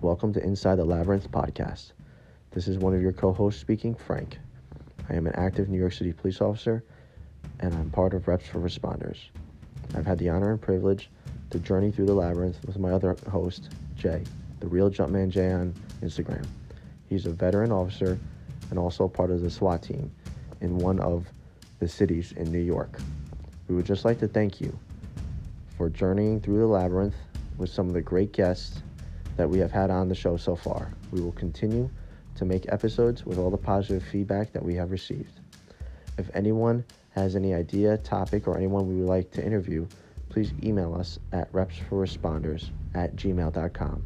Welcome to Inside the Labyrinth podcast. This is one of your co hosts speaking, Frank. I am an active New York City police officer and I'm part of Reps for Responders. I've had the honor and privilege to journey through the labyrinth with my other host, Jay, the real Jumpman Jay on Instagram. He's a veteran officer and also part of the SWAT team in one of the cities in New York. We would just like to thank you for journeying through the labyrinth with some of the great guests that we have had on the show so far. We will continue to make episodes with all the positive feedback that we have received. If anyone has any idea, topic, or anyone we would like to interview, please email us at repsforresponders at gmail.com.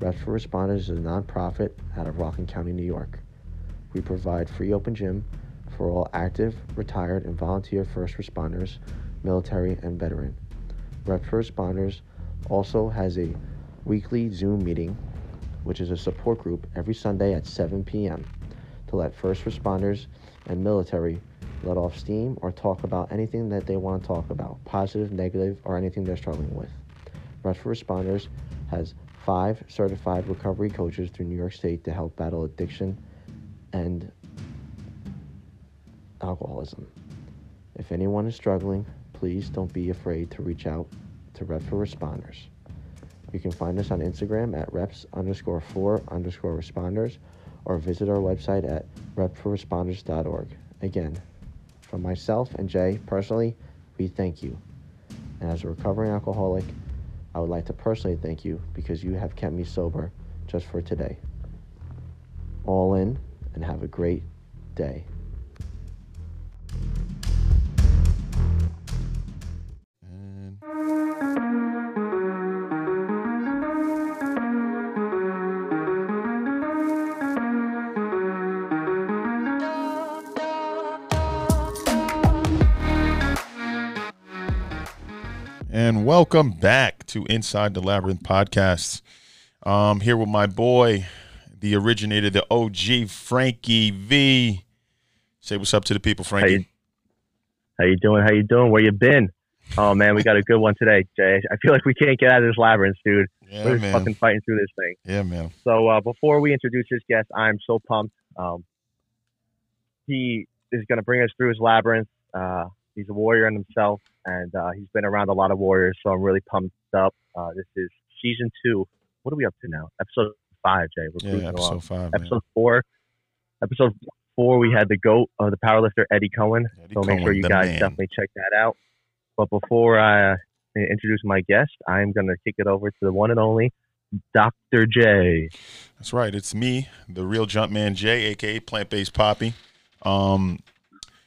Reps for Responders is a nonprofit out of Rockland County, New York. We provide free open gym for all active, retired, and volunteer first responders, military, and veteran. Reps for Responders also has a weekly Zoom meeting, which is a support group every Sunday at 7 p.m. to let first responders and military let off steam or talk about anything that they want to talk about, positive, negative, or anything they're struggling with. Reps for Responders has five certified recovery coaches through New York State to help battle addiction and alcoholism. If anyone is struggling, please don't be afraid to reach out to Reps for Responders. You can find us on Instagram at reps underscore for underscore responders or visit our website at repforresponders.org. Again, from myself and Jay personally, we thank you. And as a recovering alcoholic, I would like to personally thank you because you have kept me sober just for today. All in and have a great day. Welcome back to Inside the Labyrinth podcast. Um, here with my boy, the originator, the OG, Frankie V. Say what's up to the people, How you, Frankie. how you doing? How you doing? Where you been? Oh man, we got a good one today, Jay. I feel like we can't get out of this labyrinth, dude. Yeah, We're man. fucking fighting through this thing. Yeah, man. So uh, before we introduce this guest, I'm so pumped. Um, he is going to bring us through his labyrinth. Uh, he's a warrior in himself, and uh, he's been around a lot of warriors, so I'm really pumped up. Uh, this is season two. What are we up to now? Episode five, Jay. We're Yeah, cruising along. episode five. Man. Episode four. Episode four, we had the goat of the powerlifter Eddie Coan. Eddie So make sure you guys man. definitely check that out. But before I uh, introduce my guest, I'm going to kick it over to the one and only Dr. J. That's right. It's me, the real Jumpman J, aka Plant Based Poppy. Um,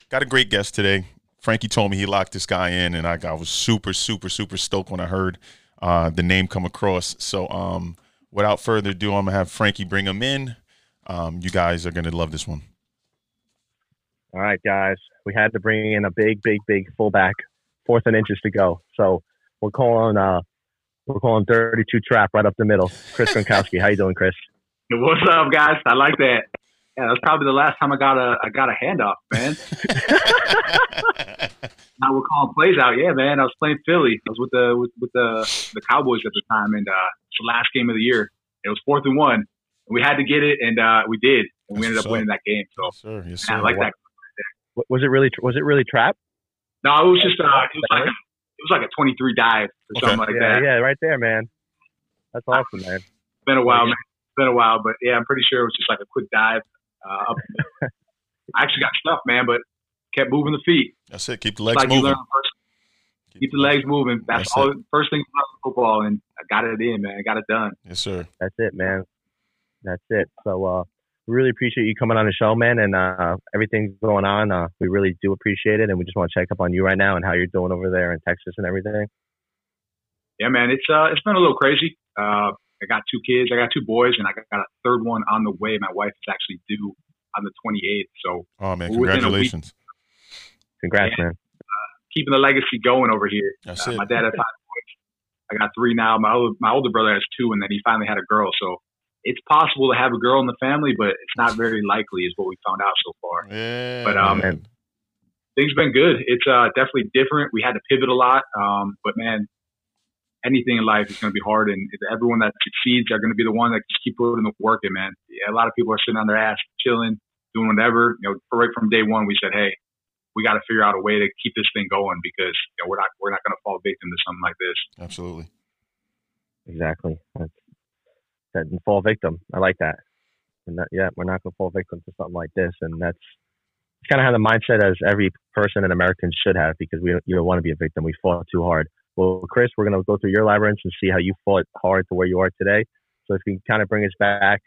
got a great guest today. Frankie told me he locked this guy in, and I, I was super, super, super stoked when I heard uh, the name come across. So, um, without further ado, I'm gonna have Frankie bring him in. Um, you guys are gonna love this one. All right, guys. We had to bring in a big, big, big fullback, fourth and inches to go. So we're calling uh we're calling 32 trap right up the middle. Chris Gronkowski. How you doing, Chris? What's up, guys? I like that. Yeah, that's probably the last time I got a I got a handoff, man. Now we're calling plays out. Yeah, man. I was playing Philly. I was with the with, with the the Cowboys at the time, and uh, it's the last game of the year. It was fourth and one. And we had to get it, and uh, we did, and we ended up what's winning that game. So yes, sir. Yes, sir. I like that. Was it really was it really trap? No, it was just uh, it was like a, it was like a twenty three dive or Okay. something like yeah, that. yeah, right there, man. That's awesome, man. It's been a while, man. It's been a while, but yeah, I'm pretty sure it was just like a quick dive. Uh, up. I actually got stuffed, man, but kept moving the feet. That's it. Keep the legs like moving. first keep the legs moving. That's, That's all. First thing about football, and I got it in, man. I got it done. Yes, sir. That's it, man. That's it. So uh we really appreciate you coming on the show, man, and uh everything's going on. Uh we really do appreciate it and we just want to check up on you right now and how you're doing over there in Texas and everything. Yeah, man. It's uh, it's been a little crazy. Uh, I got two kids. I got two boys, and I got a third one on the way. My wife is actually due on the 28th, so Oh man, Within a week. congratulations. Congrats, Yeah. man. keeping the legacy going over here. That's Uh, it. my dad had five boys. I got three now. My older, my older brother has two, and then he finally had a girl. So it's possible to have a girl in the family, but it's not very likely, is what we found out so far. Yeah, But, um, man. Things been good. It's uh, definitely different. We had to pivot a lot, um, but man, anything in life is going to be hard, and everyone that succeeds are going to be the one that just keep putting the work in, man. Yeah, a lot of people are sitting on their ass, chilling, doing whatever. You know, right from day one, we said, hey, we got to figure out a way to keep this thing going because you know, we're not we're not going to fall victim to something like this. Absolutely. Exactly. That's, that fall victim. I like that. And that, yeah, we're not going to fall victim to something like this, and that's it's kind of how the mindset as every person in America should have because we you don't want to be a victim. We fought too hard. Well, Chris, we're going to go through your labyrinth and see how you fought hard to where you are today. So if you can kind of bring us back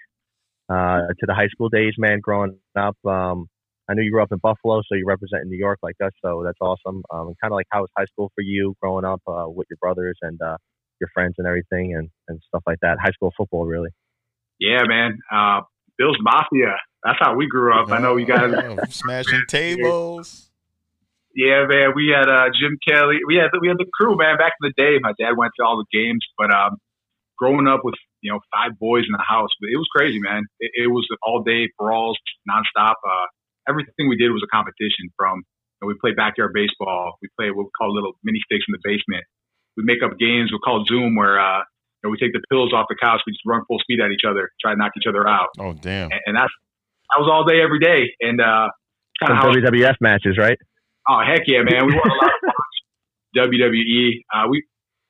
uh, to the high school days, man, growing up. Um, I know you grew up in Buffalo, so you represent in New York like us, so that's awesome. Um, kind of like how was high school for you growing up uh, with your brothers and uh, your friends and everything and, and stuff like that. High school football, really. Yeah, man. Uh, Bills Mafia. That's how we grew up. I know you guys smashing tables. Yeah, man. We had uh, Jim Kelly. We had we had the crew, man. Back in the day, my dad went to all the games, but um, growing up with you know five boys in the house, it was crazy, man. It, it was all day brawls, nonstop. Uh, everything we did was a competition. From you know, we played backyard baseball. We played what we call little mini sticks in the basement. We make up games we call Zoom, where uh, you know, we take the pillows off the couch. We just run full speed at each other, try to knock each other out. Oh damn! And, and that's that was all day, every day, and uh, kind of WWF matches, right? Oh heck yeah, man! We won a lot of WWE. Uh, we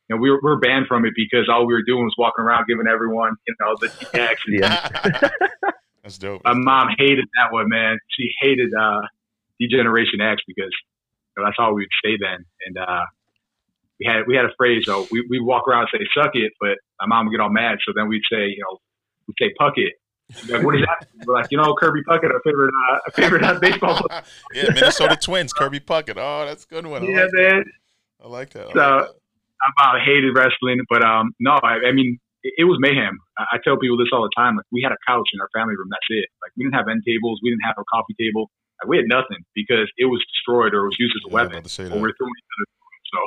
you know, we were, we were banned from it because all we were doing was walking around giving everyone, you know, the DX. yeah. That's dope. My mom hated that one, man. She hated uh, D-Generation X because you know, that's all we'd say then. And uh, we had we had a phrase though. We we walk around and say "suck it," but my mom would get all mad. So then we'd say, you know, we'd say "puck it." Like, what is that? We're like, you know, Kirby Puckett, our favorite, uh, a favorite uh, baseball player. yeah, Minnesota Twins, Kirby Puckett. Oh, that's a good one. I yeah, like man. That. I like that. I so like that. I hated wrestling, but um, no, I, I mean, it, was mayhem. I, tell people this all the time. Like, we had a couch in our family room. That's it. Like, we didn't have end tables. We didn't have a coffee table. Like, we had nothing because it was destroyed or it was used as a yeah, weapon. Or we're throwing each other. So,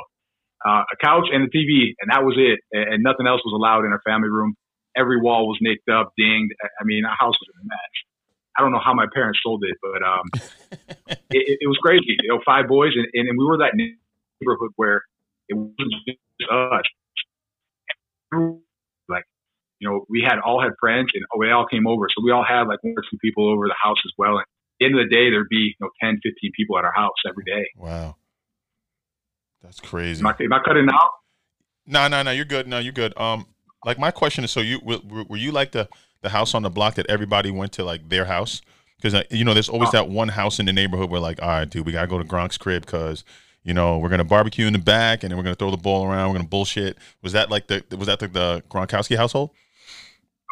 uh, a couch and a TV, and that was it. And, and nothing else was allowed in our family room every wall was nicked up, dinged. I mean, our house was a mess. I don't know how my parents sold it, but um, it, it, was crazy. You know, five boys, and, and we were that neighborhood where it wasn't just us. You know, we had all had friends, and oh, they all came over. So we all had like one or two people over the house as well. And at the end of the day, there'd be you know 10, 15 people at our house every day. Wow, that's crazy. Am I, am I cutting out? No, no, no. You're good. No, you're good. Um, like my question is, so you were, were you like the the house on the block that everybody went to like their house? Because uh, you know, there's always that one house in the neighborhood where like, all right, dude, we gotta go to Gronk's crib because you know we're gonna barbecue in the back and then we're gonna throw the ball around. We're gonna bullshit. Was that like the was that the, the Gronkowski household?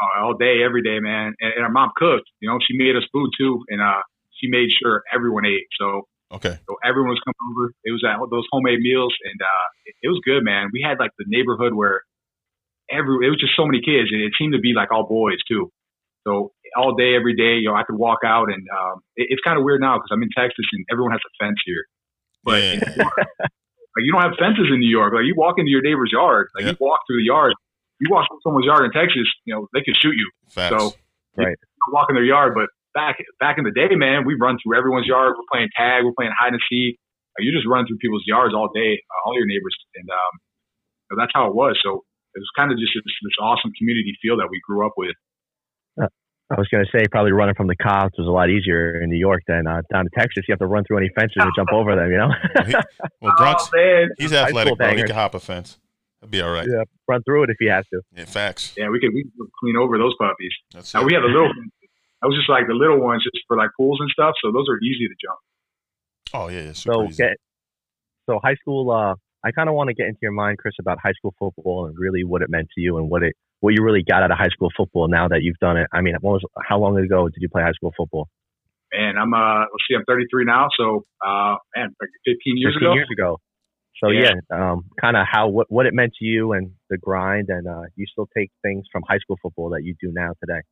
Oh, all day, every day, man. And, and our mom cooked. You know, she made us food too, and uh, she made sure everyone ate. So Okay. So everyone was coming over. It was at those homemade meals, and uh, it, it, was good, man. We had like the neighborhood where every it was just so many kids, and it seemed to be like all boys too. So all day, every day, you know, I could walk out, and um, it, it's kind of weird now because I'm in Texas and everyone has a fence here, but yeah. like you don't have fences in New York. Like you walk into your neighbor's yard, like you walk through the yard, you walk through someone's yard in Texas, you know, they could shoot you. Facts. So right, walk in their yard, but back back in the day, man, we run through everyone's yard. We're playing tag, we're playing hide and seek. Like, you just run through people's yards all day, uh, all your neighbors, and um, that's how it was. So it was kind of just this, this awesome community feel that we grew up with. Uh, I was going to say probably running from the cops was a lot easier in New York than uh, down in Texas. You have to run through any fences and jump over them, you know. well, he, well Bronx, oh, he's athletic, bro. He can hop a fence. That'd be all right. Yeah, run through it if you have to. Yeah, facts. Yeah, we could we could clean over those puppies. That's now it. we have the little. I was just like the little ones, just for like pools and stuff. So those are easy to jump. Oh yeah, yeah so easy. get so high school uh, I kind of want to get into your mind, Chris, about high school football and really what it meant to you and what it what you really got out of high school football now that you've done it. I mean, was, how long ago did you play high school football? Man, I'm uh, let's see, I'm 33 now, so uh, man, like 15 years 15 ago. years ago. So yeah, yeah um, kind of how what what it meant to you and the grind, and uh, you still take things from high school football that you do now today.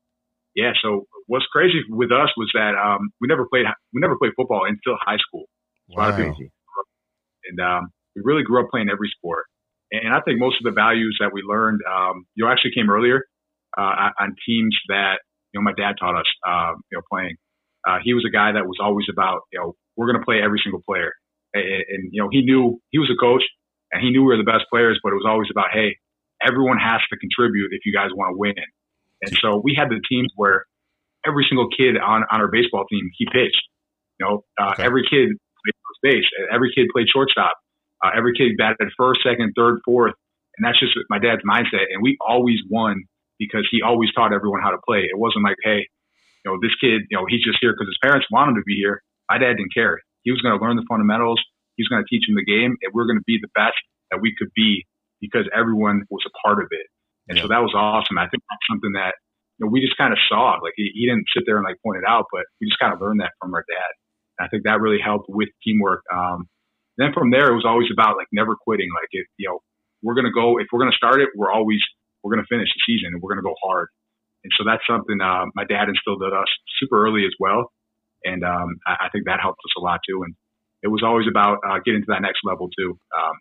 Yeah. So what's crazy with us was that um, we never played we never played football until high school. Wow. And um, we really grew up playing every sport. And I think most of the values that we learned, um, you know, actually came earlier uh, on teams that you know my dad taught us, uh, you know, playing. Uh, he was a guy that was always about, you know, we're going to play every single player, and, and, you know, he knew he was a coach, and he knew we were the best players, but it was always about, hey, everyone has to contribute if you guys want to win. And so we had the teams where every single kid on, on our baseball team, he pitched. You know, uh, okay. every kid played first base. Every kid played shortstop. Uh, every kid batted first, second, third, fourth. And that's just my dad's mindset. And we always won because he always taught everyone how to play. It wasn't like, hey, you know, this kid, you know, he's just here because his parents want him to be here. My dad didn't care. He was going to learn the fundamentals. He's going to teach him the game, and we're going to be the best that we could be because everyone was a part of it. And yeah. so that was awesome. I think that's something that you know, we just kind of saw. Like he, he didn't sit there and like point it out, but we just kind of learned that from our dad. And I think that really helped with teamwork. Um, then from there, it was always about like never quitting. Like if you know we're gonna go, if we're gonna start it, we're always we're gonna finish the season and we're gonna go hard. And so that's something uh, my dad instilled in us super early as well. And um, I, I think that helped us a lot too. And it was always about uh, getting to that next level too. Um,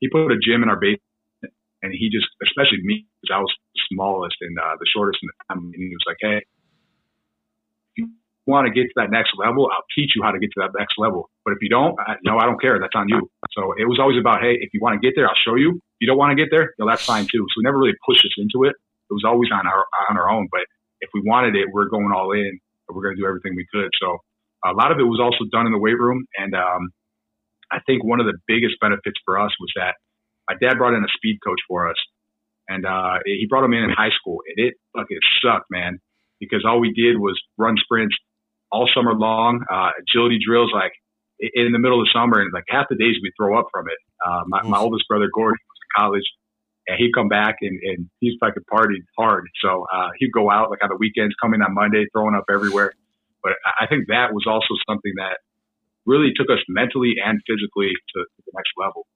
he put a gym in our basement, and he just, especially me, because I was the smallest and uh, the shortest in the family, and he was like, "Hey, if you want to get to that next level, I'll teach you how to get to that next level. But if you don't, I, no, I don't care. That's on you." So it was always about, "Hey, if you want to get there, I'll show you. If you don't want to get there, know, that's fine too." So we never really pushed us into it. It was always on our on our own. But if we wanted it, we're going all in. We're going to do everything we could. So a lot of it was also done in the weight room. And um, I think one of the biggest benefits for us was that my dad brought in a speed coach for us. And uh, he brought him in in high school. And it fucking sucked, man, because all we did was run sprints all summer long, uh, agility drills, like in the middle of the summer. And like half the days we throw up from it. Uh, my, my oldest brother, Gordon, was in college and he'd come back and, and he's fucking partied hard. So uh, he'd go out like on the weekends, coming on Monday, throwing up everywhere. But I think that was also something that really took us mentally and physically to, to the next level.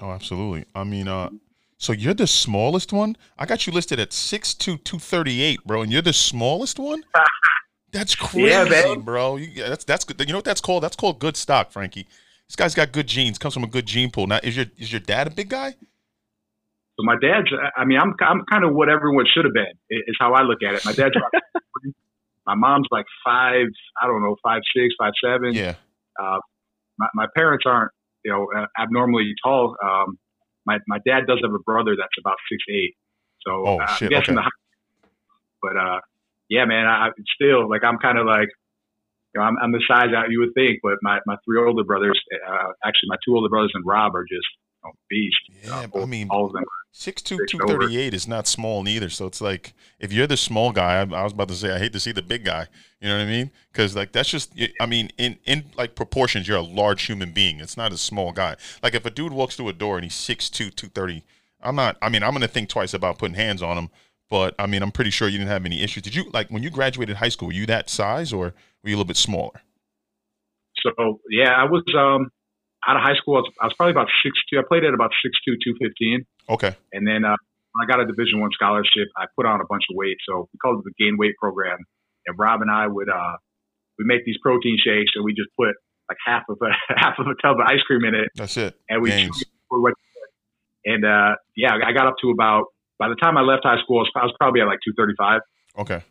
Oh, absolutely. I mean, uh, so you're the smallest one. I got you listed at six two two thirty eight, bro, and you're the smallest one. That's crazy, yeah, bro. You, that's that's good. You know what that's called? That's called good stock, Frankie. This guy's got good genes. Comes from a good gene pool. Now, is your is your dad a big guy? So my dad's. I mean, I'm I'm kind of what everyone should have been. Is how I look at it. My dad's. my mom's like five. I don't know, five six, five seven. Yeah. Uh, my, my parents aren't, you know, abnormally tall. Um, my my dad does have a brother that's about six eight. So oh, uh, shit, I'm guessing okay. the. But uh, yeah, man, I still like I'm kind of like, you know, I'm, I'm the size that you would think, but my my three older brothers, uh, actually my two older brothers and Rob are just you know, beasts. Yeah, uh, I mean, all of them. Six two two thirty eight is not small neither. So it's like if you're the small guy, I, I was about to say I hate to see the big guy. You know what I mean? Because like that's just I mean in in like proportions, you're a large human being. It's not a small guy. Like if a dude walks through a door and he's six two two thirty, I'm not. I mean I'm gonna think twice about putting hands on him. But I mean I'm pretty sure you didn't have any issues. Did you like when you graduated high school? Were you that size or were you a little bit smaller? So yeah, I was um out of high school. I was, I was probably about six two. I played at about six two two fifteen. Okay. And then uh, I got a Division One scholarship. I put on a bunch of weight, so we called it the gain weight program. And Rob and I would uh, we make these protein shakes, and we just put like half of a half of a tub of ice cream in it. That's it. And we and uh, yeah, I got up to about by the time I left high school, I was probably at like two thirty five. Okay.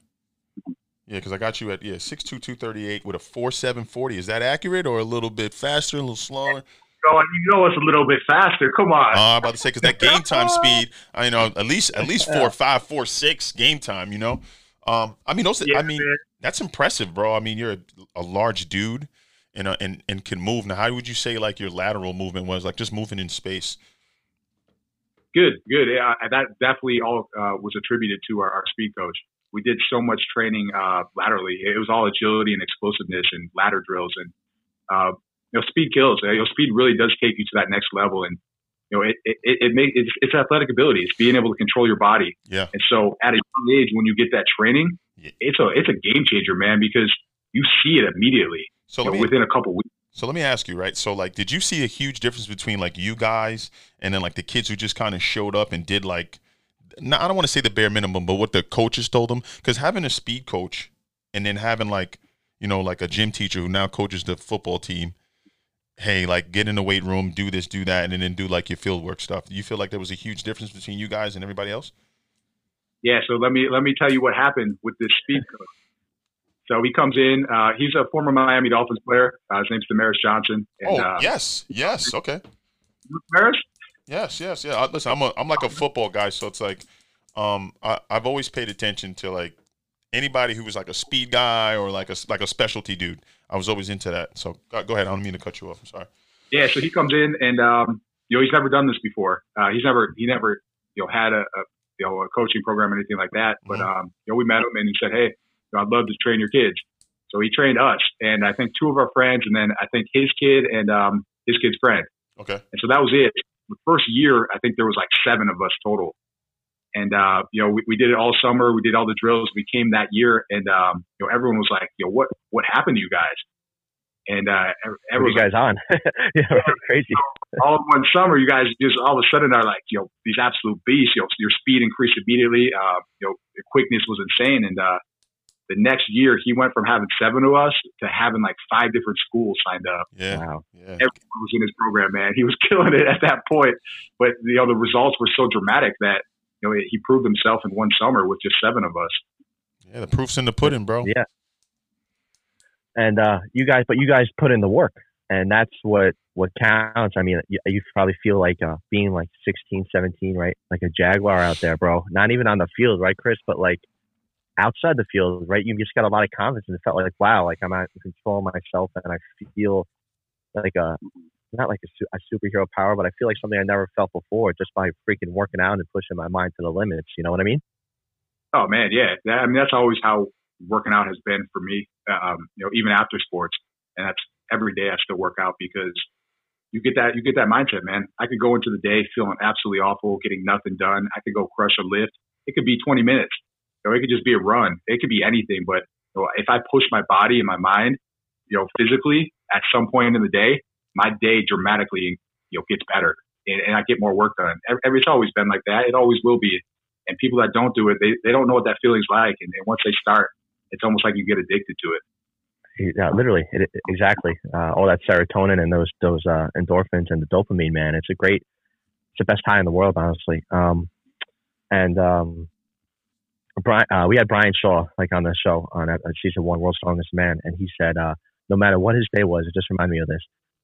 Yeah, because I got you at yeah six two two thirty eight with a four seven forty. Is that accurate or a little bit faster, a little slower? You know it's a little bit faster. Come on. Uh, I'm about to say because that game time speed, I you know at least at least four, five, four, six game time. You know, um, I mean those. Yeah, I mean man. that's impressive, bro. I mean you're a, a large dude, and uh, and and can move. Now, how would you say like your lateral movement was like just moving in space? Good, good. Yeah, that definitely all uh, was attributed to our, our, speed coach. We did so much training uh, laterally. It was all agility and explosiveness and ladder drills, and uh, you know, speed kills. You know, speed really does take you to that next level, and you know, it it, it makes it's, it's athletic ability. It's being able to control your body. Yeah. And so, at a young age, when you get that training, yeah. it's a it's a game changer, man, because you see it immediately. So you know, me, within a couple weeks. So let me ask you, right? So like, did you see a huge difference between like you guys and then like the kids who just kind of showed up and did like, not, I don't want to say the bare minimum, but what the coaches told them? Because having a speed coach and then having like, you know, like a gym teacher who now coaches the football team hey, like get in the weight room, do this, do that, and then do like your field work stuff. Do you feel like there was a huge difference between you guys and everybody else? Yeah, so let me let me tell you what happened with this speed coach. So he comes in. Uh, he's a former Miami Dolphins player. Uh, his name's Damaris Johnson. And, oh, uh, yes, yes, okay. Damaris? Yes, yes, yeah. I- Listen, I'm a I'm like a football guy, so it's like um I, I've always paid attention to like anybody who was like a speed guy or like a like a specialty dude. I was always into that. So go, go ahead. I don't mean to cut you off. I'm sorry. Yeah, so he comes in and um, you know he's never done this before. Uh, he's never he never you know had a, a you know a coaching program or anything like that. But um, you know we met him and he said, hey, you know, I'd love to train your kids. So he trained us and I think two of our friends and then I think his kid and um, his kid's friend. Okay. And so that was it. The first year, I think there was like seven of us total. And, uh, you know, we, we did it all summer. We did all the drills. We came that year and, um, you know, everyone was like, you know, what, what happened to you guys? And, uh, What are everyone you guys on? yeah, right, crazy. all in one summer, you guys just all of a sudden are like, you know, these absolute beasts. You know, your speed increased immediately. Uh, you know, your quickness was insane. And uh, the next year, he went from having seven of us to having like five different schools signed up. Yeah. Wow. Yeah. Everyone was in his program, man. He was killing it at that point. But you know, the results were so dramatic that you know he proved himself in one summer with just seven of us. Yeah. The proof's in the pudding, bro. Yeah. And uh, you guys, but you guys put in the work, and that's what what counts. I mean, you, you probably feel like uh, being like 16, 17, right? Like a jaguar out there, bro. Not even on the field, right, Chris? But like outside the field, right? You just got a lot of confidence, and it felt like, wow, like I'm out in control of myself, and I feel like a not like a, su- a superhero power, but I feel like something I never felt before just by freaking working out and pushing my mind to the limits. You know what I mean? Oh man, yeah. That, I mean, that's always how working out has been for me. Um, you know, even after sports, and that's every day I still work out because you get that you get that mindset, man. I could go into the day feeling absolutely awful, getting nothing done. I could go crush a lift. It could be 20 minutes, or it could just be a run. It could be anything. But you know, if I push my body and my mind, you know, physically at some point in the day, my day dramatically, you know, gets better and, and I get more work done. Every, it's always been like that. It always will be. And people that don't do it, they, they don't know what that feeling's like. And, and once they start, it's almost like you get addicted to it. Yeah, literally, it, it- exactly. Uh, all that serotonin and those those uh, endorphins and the dopamine, man. It's a great, it's the best high in the world, honestly. Um, and um, Brian, uh, we had Brian Shaw like on the show on uh, season one, World's Strongest Man, and he said, uh, no matter what his day was, it just reminded me of this.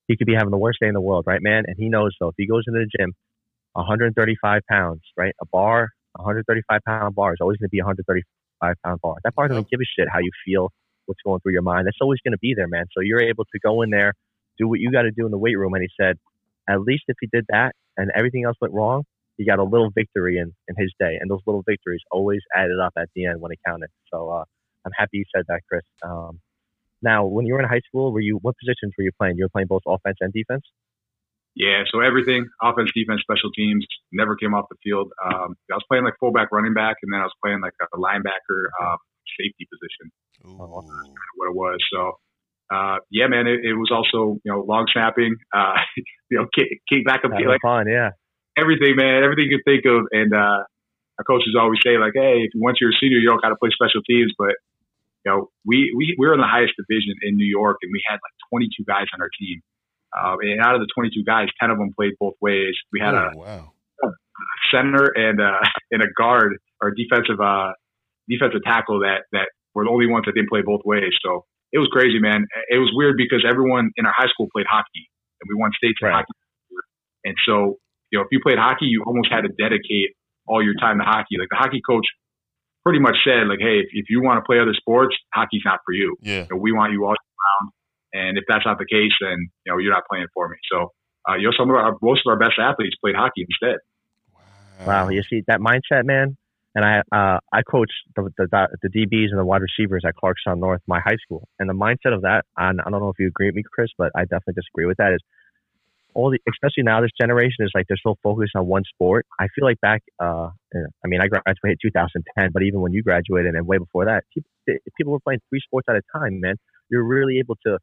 He could be having the worst day in the world, right, man? And he knows though, if he goes into the gym, 135 pounds, right, a bar, 135 pound bar is always going to be 135 pound bar. That bar doesn't give a shit how you feel what's going through your mind. That's always going to be there, man. So you're able to go in there, do what you got to do in the weight room. And he said, at least if he did that and everything else went wrong, he got a little victory in, in his day. And those little victories always added up at the end when it counted. So uh, I'm happy you said that, Chris. Um, now, when you were in high school, were you what positions were you playing? You were playing both offense and defense. Yeah, so everything, offense, defense, special teams, never came off the field. Um, I was playing like fullback, running back, and then I was playing like a linebacker, uh, safety position. Ooh. what it was. So, uh, yeah, man, it, it was also, you know, long snapping, uh, you know, kick, kick back up, Having like fun, yeah. everything, man, everything you could think of. And, uh, our coaches always say like, Hey, if once you're a senior, you don't got to play special teams. But, you know, we, we, we were in the highest division in New York and we had like 22 guys on our team. Uh, and out of the 22 guys, 10 of them played both ways. We had a Oh, wow. center and uh, and a guard or defensive uh, defensive tackle that that were the only ones that didn't play both ways. So it was crazy, man. It was weird because everyone in our high school played hockey, and we won states in hockey. And so you know, if you played hockey, you almost had to dedicate all your time to hockey. Like the hockey coach pretty much said, like, hey, if, if you want to play other sports, hockey's not for you. Yeah. You know, we want you all year round. And if that's not the case, then you know you're not playing for me. So uh, you know, some of our most of our best athletes played hockey instead. Wow, you see that mindset, man. And I uh, I coached the, the the DBs and the wide receivers at Clarkstown North, my high school, and the mindset of that. And I don't know if you agree with me, Chris, but I definitely disagree with that. Is all the especially now this generation is like they're so focused on one sport. I feel like back, uh, I mean, I graduated 2010, but even when you graduated and way before that, people people were playing three sports at a time. Man, you're really able to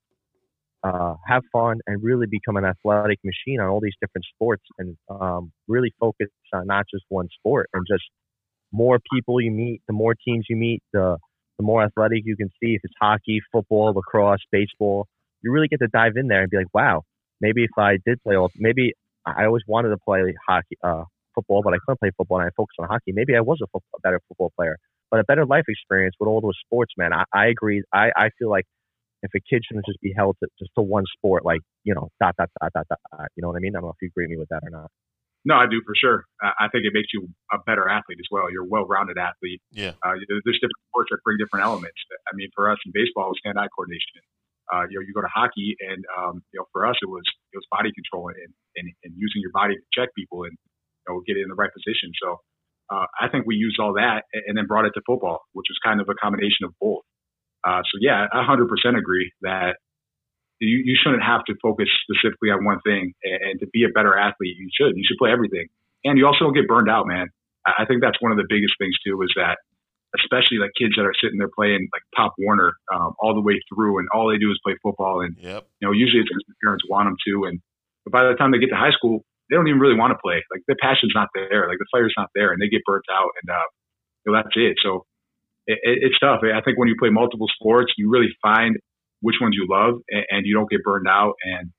uh, have fun and really become an athletic machine on all these different sports and um, really focus on not just one sport and just more people you meet, the more teams you meet, the the more athletic you can see. If it's hockey, football, lacrosse, baseball, you really get to dive in there and be like, wow, maybe if I did play all, maybe I always wanted to play hockey, uh, football, but I couldn't play football and I focused on hockey. Maybe I was a, football, a better football player, but a better life experience with all those sports, man. I, I agree. I, I feel like if a kid shouldn't just be held to just to one sport, like you know, dot dot dot dot dot. You know what I mean? I don't know if you agree with me with that or not. No, I do for sure. I think it makes you a better athlete as well. You're a well-rounded athlete. Yeah. Uh, there's different sports that bring different elements. I mean, for us in baseball, it was hand-eye coordination. Uh, you know, you go to hockey, and um, you know, for us, it was it was body control and, and, and using your body to check people and you know, get it in the right position. So uh, I think we used all that and then brought it to football, which was kind of a combination of both. Uh, so yeah, I 100% agree that you, you shouldn't have to focus specifically on one thing. And, and to be a better athlete, you should. You should play everything. And you also don't get burned out, man. I think that's one of the biggest things too is that especially like kids that are sitting there playing like Pop Warner um, all the way through, and all they do is play football. And yep. you know, usually it's because the parents want them to, and but by the time they get to high school, they don't even really want to play. Like the passion's not there, like the fire's not there, and they get burnt out, and uh, you know, that's it. So it, it, it's tough. I think when you play multiple sports, you really find which ones you love, and, and you don't get burned out, and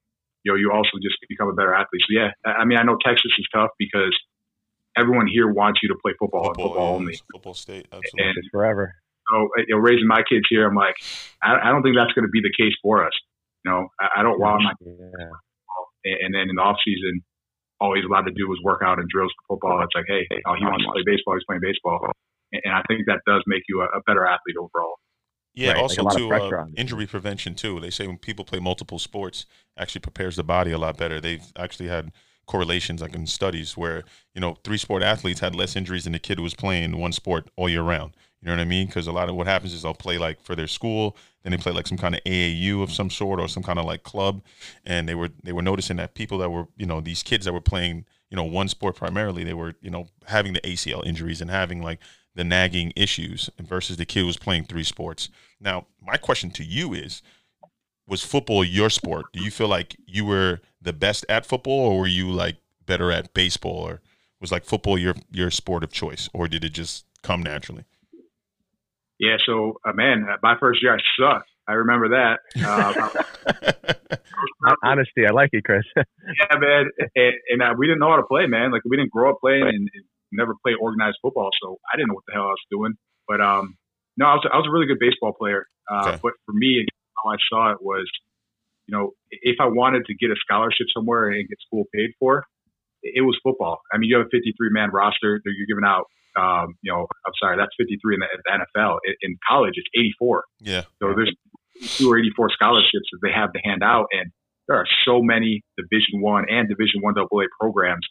you know, you also just become a better athlete. So yeah, I mean, I know Texas is tough because everyone here wants you to play football, Football, and football yeah, only. football state. Absolutely. And forever. so, you know, raising my kids here, I'm like, I, I don't think that's going to be the case for us. You know, I, I don't want my Yeah. and, and then in the off season, all he's allowed to do is work out and drills for football. It's like, hey, oh, he wants to play baseball, he's playing baseball, and, and I think that does make you a, a better athlete overall. Yeah, Right, also a lot of too uh, injury prevention too. They say when people play multiple sports, actually prepares the body a lot better. They've actually had correlations like in studies where you know three sport athletes had less injuries than the kid who was playing one sport all year round. You know what I mean? Because a lot of what happens is they'll play like for their school, then they play like some kind of AAU of some sort or some kind of like club, and they were they were noticing that people that were you know these kids that were playing you know one sport primarily, they were you know having the ACL injuries and having like the nagging issues versus the kid who was playing three sports. Now, my question to you is was football your sport? Do you feel like you were the best at football or were you like better at baseball or was like football your your sport of choice or did it just come naturally? Yeah, so uh, man, uh, my first year I sucked. I remember that. Uh, Honesty, I like it, Chris. yeah, man, and, and uh, we didn't know how to play, man. Like we didn't grow up playing and, and never played organized football, so I didn't know what the hell I was doing. But um, no, I was I was a really good baseball player. Uh, Okay. But for me, how I saw it was, you know, if I wanted to get a scholarship somewhere and get school paid for, it was football. I mean, you have a 53 man roster that you're giving out. Um, you know, I'm sorry, that's 53 in the, the NFL. In, in college, it's 84. yeah. So there's two or 84 scholarships that they have to hand out, and there are so many Division One and Division One AA programs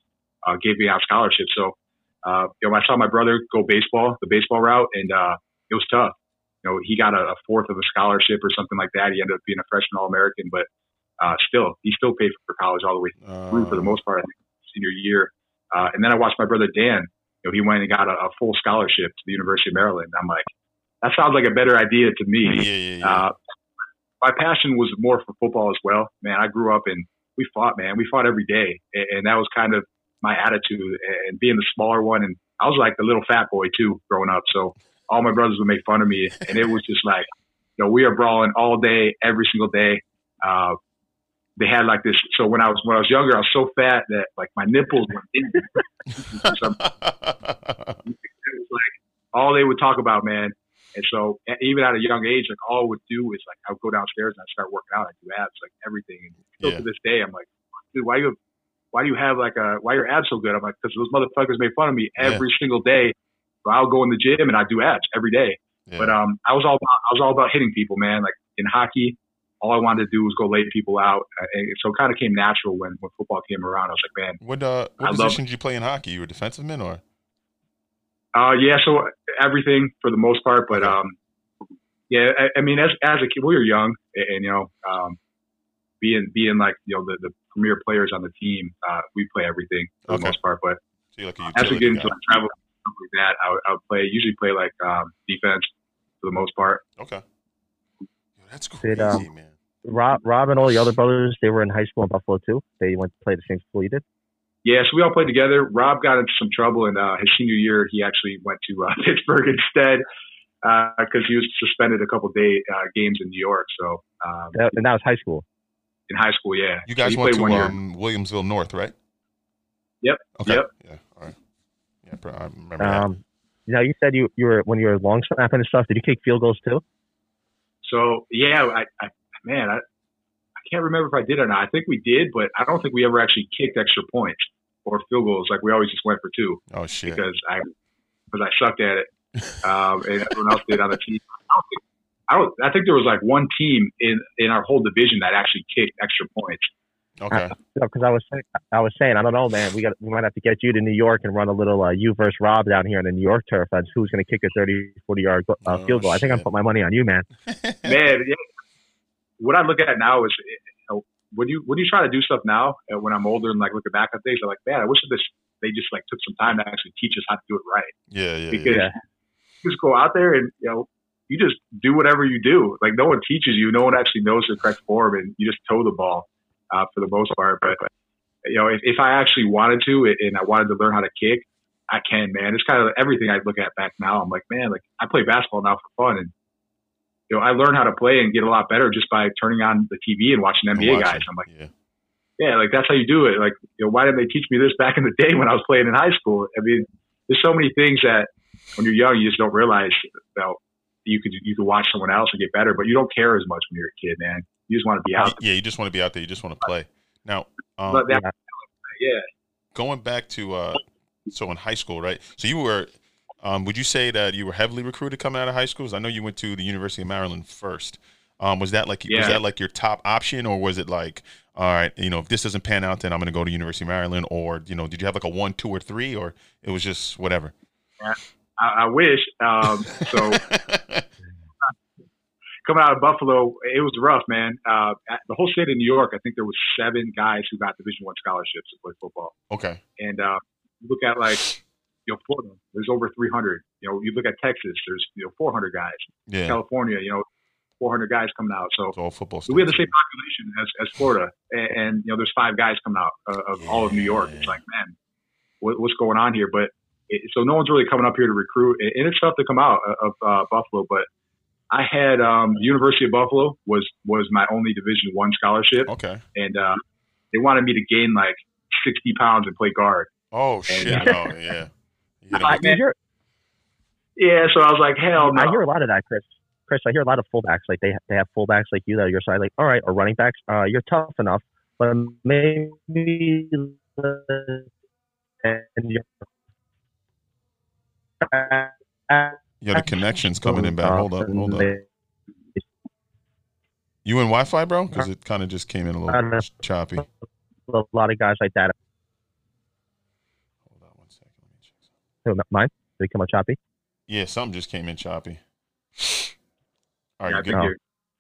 uh, giving out scholarships. So, uh, you know, I saw my brother go baseball, the baseball route, and uh, it was tough. You know, he got a, a fourth of a scholarship or something like that. He ended up being a freshman All American, but uh, still, he still paid for college all the way through for the Uh, most part. I think senior year, uh, and then I watched my brother Dan. You know, he went and got a, a full scholarship to the University of Maryland. I'm like, that sounds like a better idea to me. yeah, yeah, yeah. Uh, my passion was more for football as well. Man, I grew up and we fought, man. We fought every day. And, and that was kind of my attitude and being the smaller one. And I was like the little fat boy too growing up. So all my brothers would make fun of me. And it was just like, you know, we are brawling all day, every single day. Uh, they had like this. So when I was, when I was younger, I was so fat that like my nipples went in. It was like all they would talk about, man. And so even at a young age, like all I would do is like I would go downstairs and I start working out. I do abs, like everything. And still Yeah. to this day, I'm like, dude, why you why do you have like a why are your abs so good? I'm like, because those motherfuckers made fun of me Yeah. every single day. So I'll go in the gym and I do abs every day. Yeah. But um, I was all about, I was all about hitting people, man. Like in hockey, all I wanted to do was go lay people out. And so it kind of came natural when when football came around. I was like, man, what uh, I what love- position did you play in hockey? You were a defensive man or? Uh, yeah, so everything for the most part, but um, yeah, I, I mean, as as a kid, we were young, and, and you know, um, being being like you know the, the premier players on the team, uh, we play everything for Okay. the most part. But So like as we get into like travel stuff like that, I would, I would play usually play like um, defense for the most part. Okay. Yo, that's Did, crazy, um, man. Rob, Rob, and all the other brothers, they were in high school in Buffalo too. They went to play the same school you did. Yeah, so we all played together. Rob got into some trouble in uh, his senior year. He actually went to uh, Pittsburgh instead because he was suspended a couple day uh, games in New York. So um, That, and that was high school. in high school, yeah. You guys he went to one year. um, Williamsville North, right? Yep. Okay. Yep. Yeah. All right. Yeah, I remember that. Um, now you said you, you were when you were long snapping and stuff. Did you kick field goals too? So yeah, I, I man, I, I can't remember if I did or not. I think we did, but I don't think we ever actually kicked extra points or field goals. Like we always just went for two Oh shit. because I because I sucked at it, um, and everyone else did on the team. I don't think I don't. I think there was like one team in in our whole division that actually kicked extra points. Okay. because I was saying, I was saying, I don't know, man. We got we might have to get you to New York and run a little uh, you versus Rob down here on the New York turf. That's who's going to kick a 30, 40 yard go- uh, Oh, field goal. I think I'm putting my money on you, man. Man, yeah. what I look at now is you know, when you when you try to do stuff now, uh, when I'm older and like looking back at things, I'm like, man, I wish this they just like took some time to actually teach us how to do it right. Yeah, yeah, Because yeah. Yeah. you just go out there and you know you just do whatever you do. Like no one teaches you, no one actually knows the correct form, and you just toe the ball uh, for the most part. But you know, if, if I actually wanted to and I wanted to learn how to kick, I can, man. It's kind of everything I look at back now. I'm like, man, like I play basketball now for fun, and you know, I learned how to play and get a lot better just by turning on the TV and watching NBA Watch guys. I'm like, yeah. yeah, like that's how you do it. Like, you know, why didn't they teach me this back in the day when I was playing in high school? I mean, there's so many things that when you're young, you just don't realize that you could you could watch someone else and get better, but you don't care as much when you're a kid, man. You just want to be out. Yeah, you just want to be out there. You just want to play. Now, um, But that, Yeah. yeah, going back to uh, so in high school, right? So you were, um, would you say that you were heavily recruited coming out of high schools? I know you went to the University of Maryland first. Um, was that like was that like your top option, or was it like, all right, you know, if this doesn't pan out, then I'm going to go to University of Maryland, or you know, did you have like a one, two, or three, or it was just whatever? I, I wish. Um, so coming out of Buffalo, it was rough, man. Uh, the whole state of New York, I think there was seven guys who got Division One scholarships to play football. okay, And uh, look at like you know Florida, there's over 300. You know, you look at Texas, there's you know 400 guys. yeah, California, you know, 400 guys coming out. So it's all football. we have the same population as, as Florida, and, and you know, there's five guys coming out uh, of all of New York. It's like, man, what, what's going on here? But so no one's really coming up here to recruit, and and it's tough to come out of uh, Buffalo. But I had um, University of Buffalo was was my only Division One scholarship, Okay. and uh, they wanted me to gain like 60 pounds and play guard. Oh shit! uh, oh yeah. You I, gotta I hear, Yeah, so I was like, hell no. I hear a lot of that, Chris. Chris, I hear a lot of fullbacks. Like they they have fullbacks like you that are your side. Like, all right, or running backs. Uh, you're tough enough, but maybe and you're Yeah, the connection's coming in bad. Hold up, hold up. You in Wi-Fi, bro? Because it kind of just came in a little don't choppy. A lot of guys like that. Hold on one second. Let me check something. Who, Mine? Did it come out choppy? Yeah, something just came in choppy. All Yeah, right, I you good? Oh.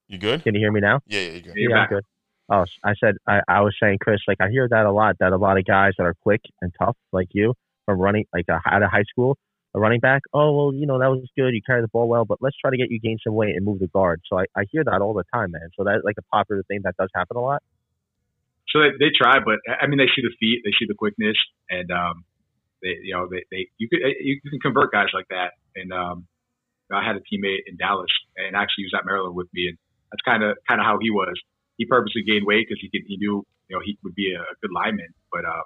you're- good? Can you hear me now? Yeah, yeah, you good. Yeah, I'm good. Oh, I said I, I was saying, Chris, like I hear that a lot. That a lot of guys that are quick and tough, like you, from running, like uh, out of high school, running back. Oh well, you know that was good. You carry the ball well, but let's try to get you gain some weight and move the guard. So I, I hear that all the time, man. So that's like a popular thing that does happen a lot. So they, they try, but I mean, they see the feet, they see the quickness, and um, they, you know, they, they you could you can convert guys like that. And um, I had a teammate in Dallas, and actually he was at Maryland with me, and that's kind of kind of how he was. He purposely gained weight because he could, he knew you know he would be a, good lineman, but um,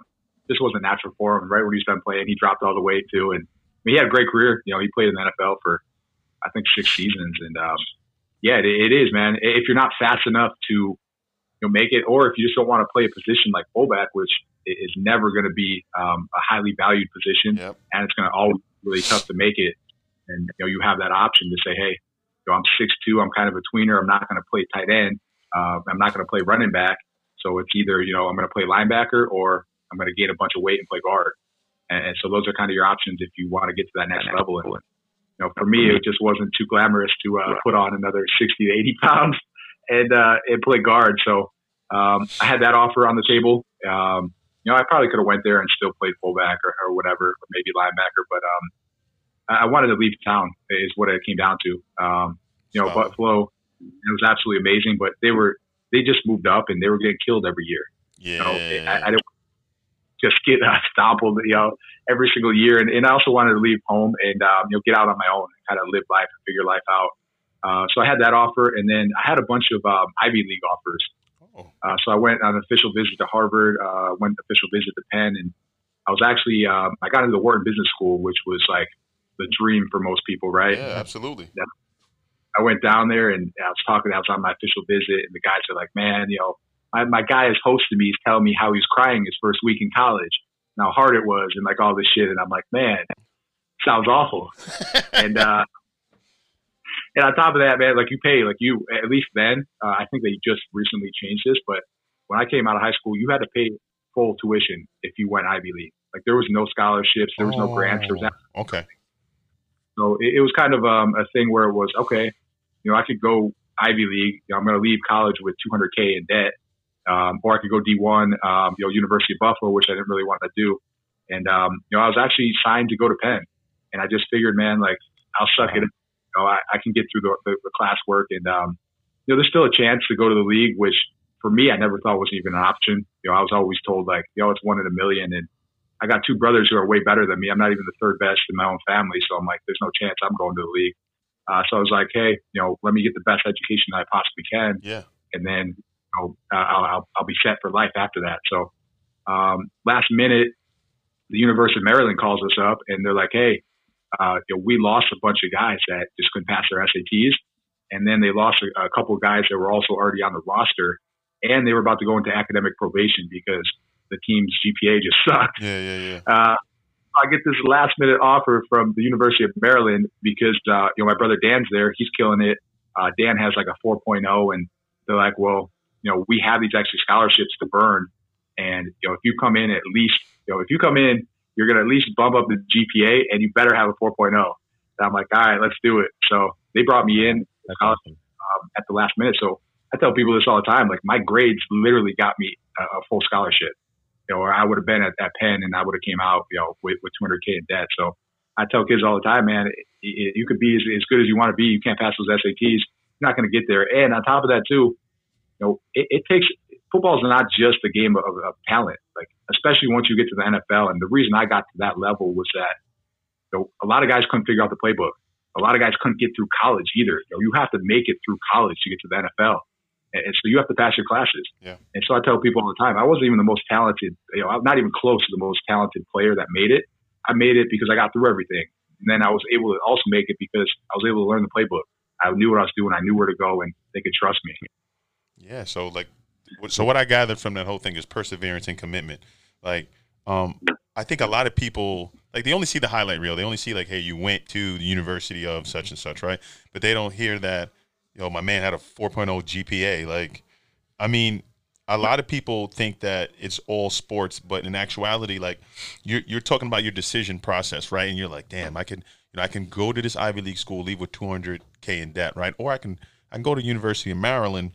this wasn't natural for him. Right when he was done playing, he dropped all the weight too, and mean, he had a great career. You know, he played in the NFL for I think six seasons, and um, yeah, it, it is, man. If you're not fast enough to you know, make it, or if you just don't want to play a position like fullback, which is never going to be um, a highly valued position, Yep. and it's going to always be really tough to make it. And you know, you have that option to say, hey, you know, I'm six two, I'm kind of a tweener, I'm not going to play tight end, uh, I'm not going to play running back, so it's either you know I'm going to play linebacker or I'm going to gain a bunch of weight and play guard. And, and so those are kind of your options if you want to get to that next level. And you know, for me, it just wasn't too glamorous to uh, put on another 60 to 80 pounds and uh, and play guard. So um, I had that offer on the table. Um, you know, I probably could have went there and still played fullback or, or whatever, or maybe linebacker, but um, I wanted to leave town is what it came down to. Um, you know. Buffalo, it was absolutely amazing, but they were they just moved up and they were getting killed every year. Yeah. You know, I, I didn't just get uh, stompled, you know, every single year. And, and I also wanted to leave home and, um, you know, get out on my own and kind of live life and figure life out. Uh, so I had that offer. And then I had a bunch of um, Ivy League offers. oh, Uh, so I went on an official visit to Harvard, uh, went official visit to Penn. And I was actually, um, I got into the Wharton Business School, which was like the dream for most people, right? yeah, absolutely. I went down there and I was talking. I was on my official visit, and the guys are like, "Man, you know, my, my guy is hosting me. He's telling me how he's crying his first week in college." and how hard it was and like all this shit. And I'm like, man, sounds awful. and, uh, and on top of that, man, like you pay, like you, at least then, uh, I think they just recently changed this, but when I came out of high school, you had to pay full tuition if you went Ivy League. Like there was no scholarships, there was no grants, there was Oh, Okay. so it, it was kind of um, a thing where it was okay. You know, I could go Ivy League. You know, I'm going to leave college with 200k in debt, um, or I could go D1, um, you know, University of Buffalo, which I didn't really want to do. And um, you know, I was actually signed to go to Penn, and I just figured, man, like I'll suck it. You know, I, I can get through the, the, the classwork, and um, you know, there's still a chance to go to the league, which for me, I never thought was even an option. You know, I was always told like, you know, it's one in a million, and I got two brothers who are way better than me. I'm not even the third best in my own family, so I'm like, there's no chance I'm going to the league. Uh, so I was like, hey, you know, let me get the best education that I possibly can, Yeah. and then know, I'll, I'll, I'll be set for life after that. So um, last minute, the University of Maryland calls us up, and they're like, hey, uh, you know, we lost a bunch of guys that just couldn't pass their SATs, and then they lost a, a couple of guys that were also already on the roster, and they were about to go into academic probation because the team's GPA just sucked. Yeah. Yeah. Yeah. Uh, I get this last minute offer from the University of Maryland because, uh, you know, my brother Dan's there. He's killing it. Uh, Dan has like a 4.0 and they're like, well, you know, we have these extra scholarships to burn. And, you know, if you come in at least, you know, if you come in, you're going to at least bump up the GPA and you better have a 4.0. And I'm like, all right, let's do it. So they brought me in awesome. um, at the last minute. So I tell people this all the time. Like my grades literally got me a, a full scholarship. You know, or I would have been at, that Penn and I would have came out, you know, with, with 200k in debt. So I tell kids all the time, man, it, it, you could be as, as good as you want to be. You can't pass those SATs. You're not going to get there. And on top of that, too, know, it, it takes football is not just a game of, of talent. Like especially once you get to the NFL. And the reason I got to that level was that you know, a lot of guys couldn't figure out the playbook. A lot of guys couldn't get through college either. You, know, you have to make it through college to get to the NFL. And, and so you have to pass your classes. Yeah. And so I tell people all the time, I wasn't even the most talented, you know, I'm not even close to the most talented player that made it. I made it because I got through everything. And then I was able to also make it because I was able to learn the playbook. I knew what I was doing. I knew where to go and they could trust me. Yeah. So like, so what I gathered from that whole thing is perseverance and commitment. Like, um, I think a lot of people like they only see the highlight reel. They only see like, hey, you went to the University of such and such, right? But they don't hear that, you know, my man had a 4.0 GPA. Like, I mean, a lot of people think that it's all sports, but in actuality, like you're you're talking about your decision process, right? And you're like, damn, I can, you know, I can go to this Ivy League school, leave with 200k in debt, right? Or I can I can go to University of Maryland,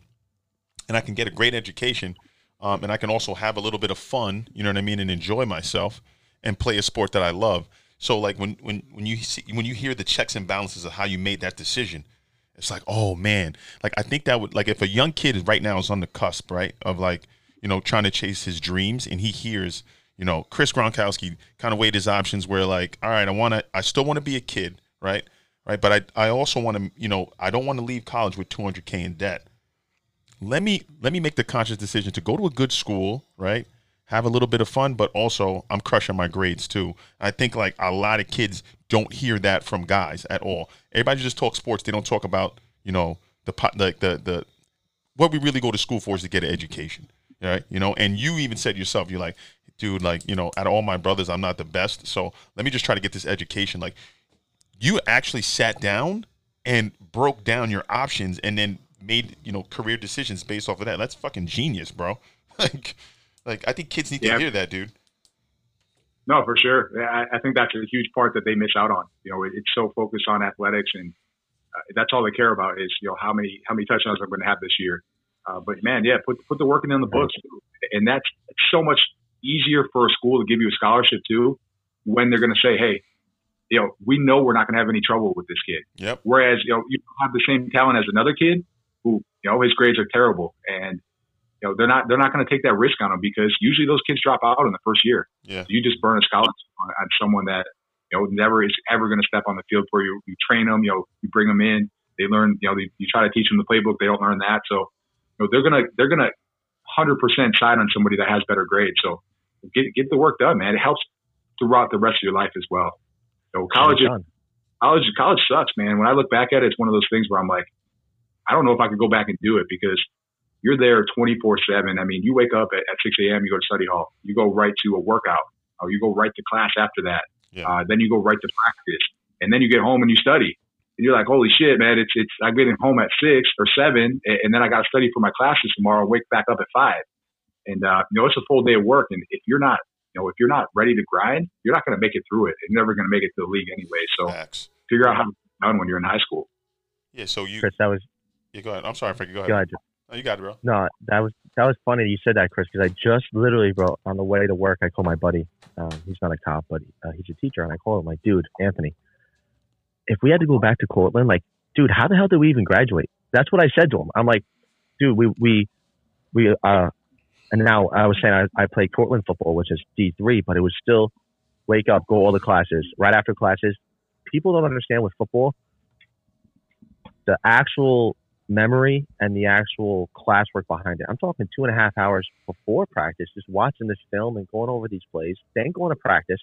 and I can get a great education, um, and I can also have a little bit of fun, you know what I mean, and enjoy myself and play a sport that I love. So like when when when you see when you hear the checks and balances of how you made that decision, it's like, oh man, like I think that would like if a young kid right now is on the cusp, right, of like you know trying to chase his dreams, and he hears you know Chris Gronkowski kind of weighed his options where like, all right, I want to, I still want to be a kid, right, right, but I I also want to, you know, I don't want to leave college with 200k in debt. Let me let me make the conscious decision to go to a good school, right? Have a little bit of fun, but also I'm crushing my grades too. I think like a lot of kids don't hear that from guys at all. Everybody just talks sports. They don't talk about you know the pot like the the what we really go to school for is to get an education, right? You know, and you even said yourself, you're like, dude, like you know, out of all my brothers, I'm not the best. So let me just try to get this education. Like you actually sat down and broke down your options and then made you know career decisions based off of that. That's fucking genius, bro. like, like I think kids need Yeah. to hear that, dude. No, for sure. I, I think that's a huge part that they miss out on. You know, it, it's so focused on athletics, and uh, that's all they care about is you know how many how many touchdowns I'm going to have this year. Uh, but man, yeah, put put the work in on the books, and that's so much easier for a school to give you a scholarship too when they're going to say, hey, you know, we know we're not going to have any trouble with this kid. Yep. Whereas you know you have the same talent as another kid who you know his grades are terrible, and you know they're not they're not going to take that risk on him because usually those kids drop out in the first year. Yeah. You just burn a scholarship on, on someone that you know never is ever going to step on the field for you. You train them, you know, you bring them in, they learn, you know, they, you try to teach them the playbook, they don't learn that, so you know they're gonna they're gonna hundred percent side on somebody that has better grades. So get get the work done, man. It helps throughout the rest of your life as well. So college is college college sucks, man. When I look back at it, it's one of those things where I'm like, I don't know if I could go back and do it because you're there 24 seven. I mean, you wake up at, at 6 a.m., you go to study hall, you go right to a workout, Oh, you go right to class after that. Yeah. Uh, then you go right to practice, and then you get home and you study. And you're like, holy shit, man! It's it's I get in home at six or seven, and, and then I got to study for my classes tomorrow. Wake back up at five, and uh, you know it's a full day of work. And if you're not, you know, if you're not ready to grind, you're not going to make it through it. You're never going to make it to the league anyway. So Facts. figure out how to get done when you're in high school. Yeah. So you. Chris, that was Yeah. Go ahead. I'm sorry, Frankie. Go ahead. go ahead. No, you got it, bro. No, that was that was funny you said that, Chris, because I just literally, bro, on the way to work, I called my buddy. Um, he's not a cop, but uh, he's a teacher, and I called him like, dude, Anthony, if we had to go back to Cortland, like, dude, how the hell did we even graduate? That's what I said to him. I'm like, dude, we we we uh, and now I was saying I, I played Cortland football, which is D three, but it was still wake up, go all the classes, right after classes. People don't understand with football the actual memory and the actual classwork behind it. I'm talking two and a half hours before practice, just watching this film and going over these plays, then going to practice,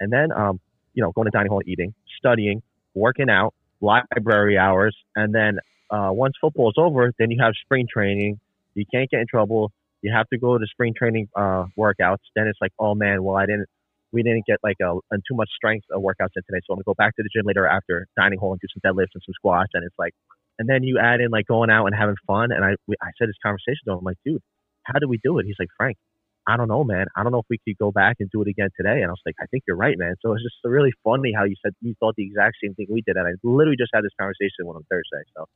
and then um, you know, going to dining hall, eating, studying, working out, library hours, and then uh, once football is over, then you have spring training. You can't get in trouble. You have to go to spring training uh, workouts. Then it's like, oh man, well I didn't, we didn't get like a, a too much strength of workouts in today, so I'm gonna go back to the gym later after dining hall and do some deadlifts and some squats. And it's like, and then you add in like going out and having fun. And I, we, I said this conversation to him, I'm like, dude, how do we do it? He's like, Frank, I don't know, man. I don't know if we could go back and do it again today. And I was like, I think you're right, man. So it's just really funny how you said you thought the exact same thing we did. And I literally just had this conversation with him Thursday. So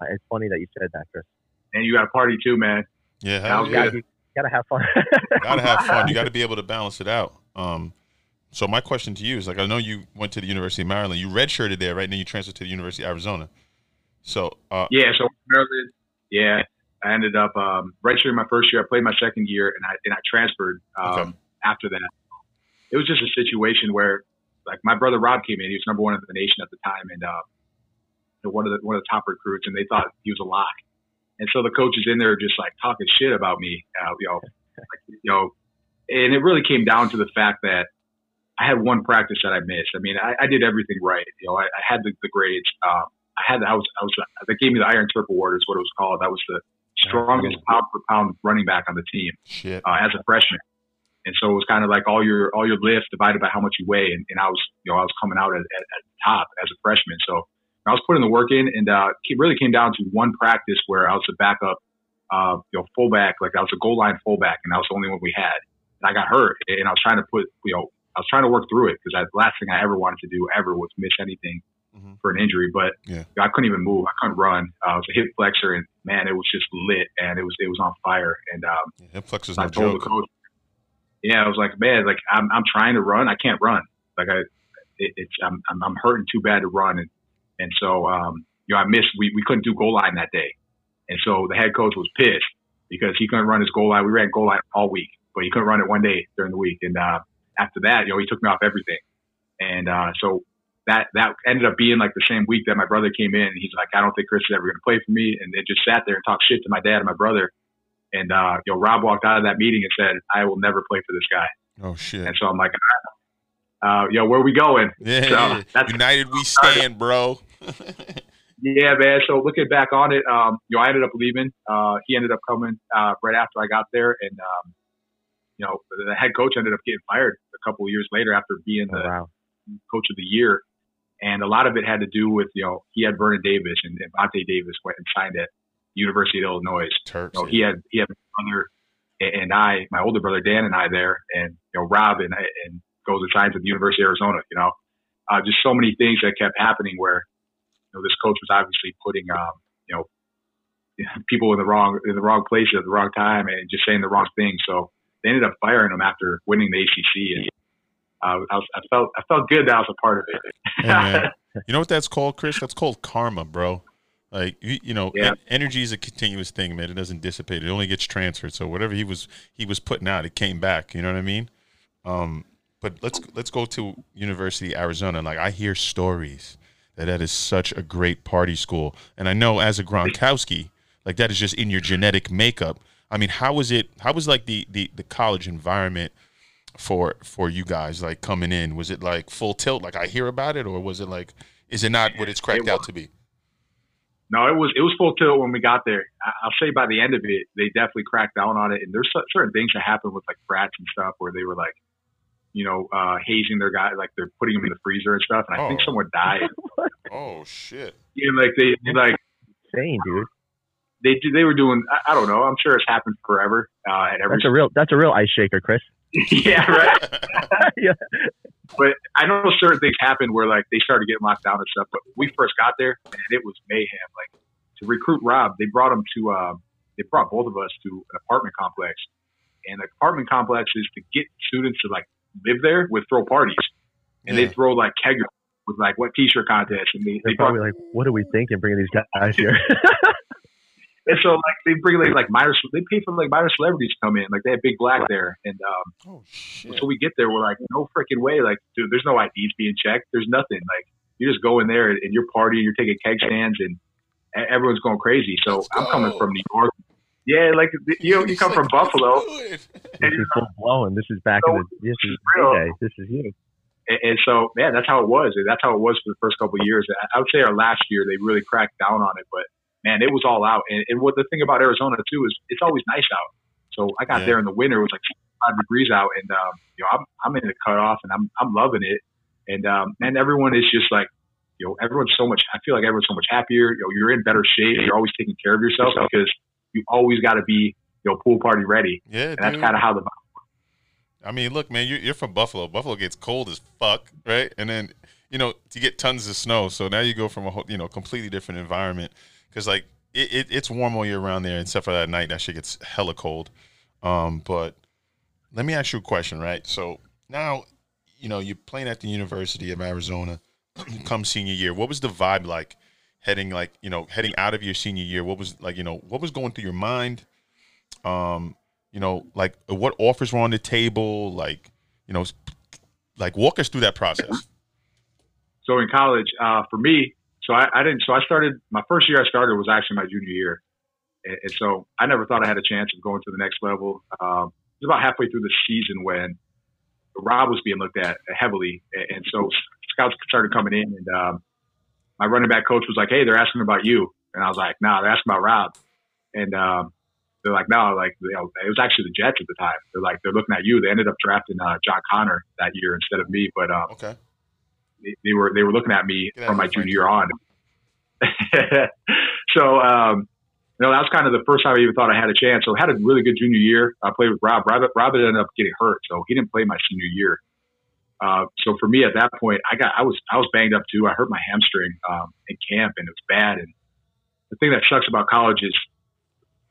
uh, it's funny that you said that, Chris. And you got to party too, man. Yeah. Sounds Hell yeah. Gotta, you gotta have fun. gotta have fun. You got to be able to balance it out. Um, so my question to you is like, I know you went to the University of Maryland. You redshirted there, right? And then you transferred to the University of Arizona. So, uh, Yeah, so Maryland, yeah, I ended up um, redshirting my first year. I played my second year, and I and I transferred um, Okay. after that. It was just a situation where, like, my brother Rob came in. He was number one in the nation at the time, and uh, one of the one of the top recruits, and they thought he was a lock. And so the coaches in there just like talking shit about me, uh, you know, like, you know, and it really came down to the fact that I had one practice that I missed. I mean, I, I did everything right. You know, I, I had the, the grades. Um, I had I was I was they gave me the Iron Terp Award is what it was called. That was the strongest pound for pound running back on the team uh, as a freshman. And so it was kind of like all your all your lifts divided by how much you weigh, and, and I was you know I was coming out at, at, at the top as a freshman. So I was putting the work in, and uh, it really came down to one practice where I was the backup, uh, you know, fullback, like I was a goal line fullback, and that was the only one we had. I got hurt, and I was trying to put you know I was trying to work through it because the last thing I ever wanted to do ever was miss anything Mhm. for an injury. But Yeah. you know, I couldn't even move. I couldn't run. Uh, it was a hip flexor, and man, it was just lit, and it was it was on fire. And um, Yeah, hip flex is I no told the coach, yeah, I was like, man, like I'm, I'm trying to run. I can't run. Like I, it, it's, I'm, I'm, I'm hurting too bad to run. And, and so, um, you know, I missed, we, we couldn't do goal line that day. And so the head coach was pissed because he couldn't run his goal line. We ran goal line all week, but he couldn't run it one day during the week. And, uh, after that, you know, he took me off everything. And, uh, so that, that ended up being like the same week that my brother came in and he's like, I don't think Chris is ever going to play for me. And they just sat there and talked shit to my dad and my brother. And, uh, you know, Rob walked out of that meeting and said, I will never play for this guy. Oh shit. And so I'm like, uh, yo, where we going? Yeah, So, that's- United we stand, bro. Yeah, man. So looking back on it, um, you know, I ended up leaving. Uh, he ended up coming uh, right after I got there, and um, you know, the head coach ended up getting fired a couple of years later after being Oh, the wow. coach of the year. And a lot of it had to do with, you know, he had Vernon Davis and, and Vontae Davis went and signed at University of Illinois. Turks. You know, he had he had my brother and I, my older brother Dan and I there, and you know Rob and and goes and signs at the University of Arizona. You know, uh, just so many things that kept happening where you know this coach was obviously putting um, you know people in the wrong in the wrong place at the wrong time and just saying the wrong thing. So they ended up firing him after winning the ACC, and uh, I, was, I felt I felt good that I was a part of it. Hey. You know what that's called, Chris? That's called karma, bro. Like you, you know, Yeah. en- energy is a continuous thing, man. It doesn't dissipate. It only gets transferred. So whatever he was he was putting out, it came back. You know what I mean? Um, but let's let's go to University of Arizona. Like I hear stories that that is such a great party school, and I know as a Gronkowski, like that is just in your genetic makeup. I mean, how was it? How was like the the the college environment? for for you guys like coming in was it like full tilt like i hear about it or was it like is it not what it's cracked It out to be No, it was it was full tilt when we got there. I, I'll say by the end of it, they definitely cracked down on it. And there's certain things that happen with like brats and stuff where they were like, you know, uh, hazing their guy, like they're putting them in the freezer and stuff. And I think Oh. someone died. Oh shit. You know, like they like Insane, dude. They do they were doing. I, I don't know. I'm sure it's happened forever uh, at every. That's a real that's a real ice shaker, Chris. yeah, right. yeah. But I know certain things happened where like they started getting locked down and stuff. But we first got there, and it was mayhem. Like to recruit Rob, they brought him to. Uh, they brought both of us to an apartment complex, and the apartment complex is to get students to like live there would throw parties, and Yeah. they throw like keg with like what t-shirt contests, and they, they They're brought probably like, what are we thinking bringing these guys here? and so like they bring like, like minor they pay for like minor celebrities to come in. Like they have Big Black there and um Oh shit. so we get there we're like no freaking way like dude there's no IDs being checked. There's nothing. Like you just go in there and you're partying you're taking keg stands and everyone's going crazy. So Let's I'm coming from New York. Yeah like you you come from Buffalo. This is full blown. This is back in the this is real. day. This is you. and, and so man that's how it was. That's how it was for the first couple of years. I- I would say our last year they really cracked down on it but man it was all out. And, and what the thing about Arizona too is it's always nice out. So I got Yeah. there in the winter. It was like five degrees out. And um you know I'm I'm in the cutoff and I'm I'm loving it. And um man everyone is just like you know everyone's so much I feel like everyone's so much happier. You know you're in better shape. You're always taking care of yourself because you always got to be you know pool party ready. Yeah, and that's kind of how the I mean, look, man, you're, you're from Buffalo. Buffalo gets cold as fuck, right? And then, you know, you get tons of snow. So now you go from a whole, you know, completely different environment because, like, it, it, it's warm all year round there, except for that night. That shit gets hella cold. Um, but let me ask you a question, right? So now, you know, you're playing at the University of Arizona come senior year. What was the vibe like heading, like, you know, heading out of your senior year? What was, like, you know, what was going through your mind? Um, you know, like what offers were on the table, like, you know, like walk us through that process. so in college, uh, for me, so I, I didn't. So I started my first year. I started was actually my junior year, and, and so I never thought I had a chance of going to the next level. Um, it was about halfway through the season when Rob was being looked at heavily, and, and so scouts started coming in, and um, my running back coach was like, "Hey, they're asking about you," and I was like, "Nah, they're asking about Rob," and um, they're like, "No, like you know, it was actually the Jets at the time. They're like, they're looking at you. They ended up drafting uh, John Conner that year instead of me, but um, Okay. They, they were they were looking at me out from my junior year on. so um, you know that was kind of the first time I even thought I had a chance. So I had a really good junior year. I played with Rob. Rob, Rob ended up getting hurt, so he didn't play my senior year. Uh, so for me at that point, I got I was I was banged up too. I hurt my hamstring um, in camp, and it was bad. And the thing that sucks about college is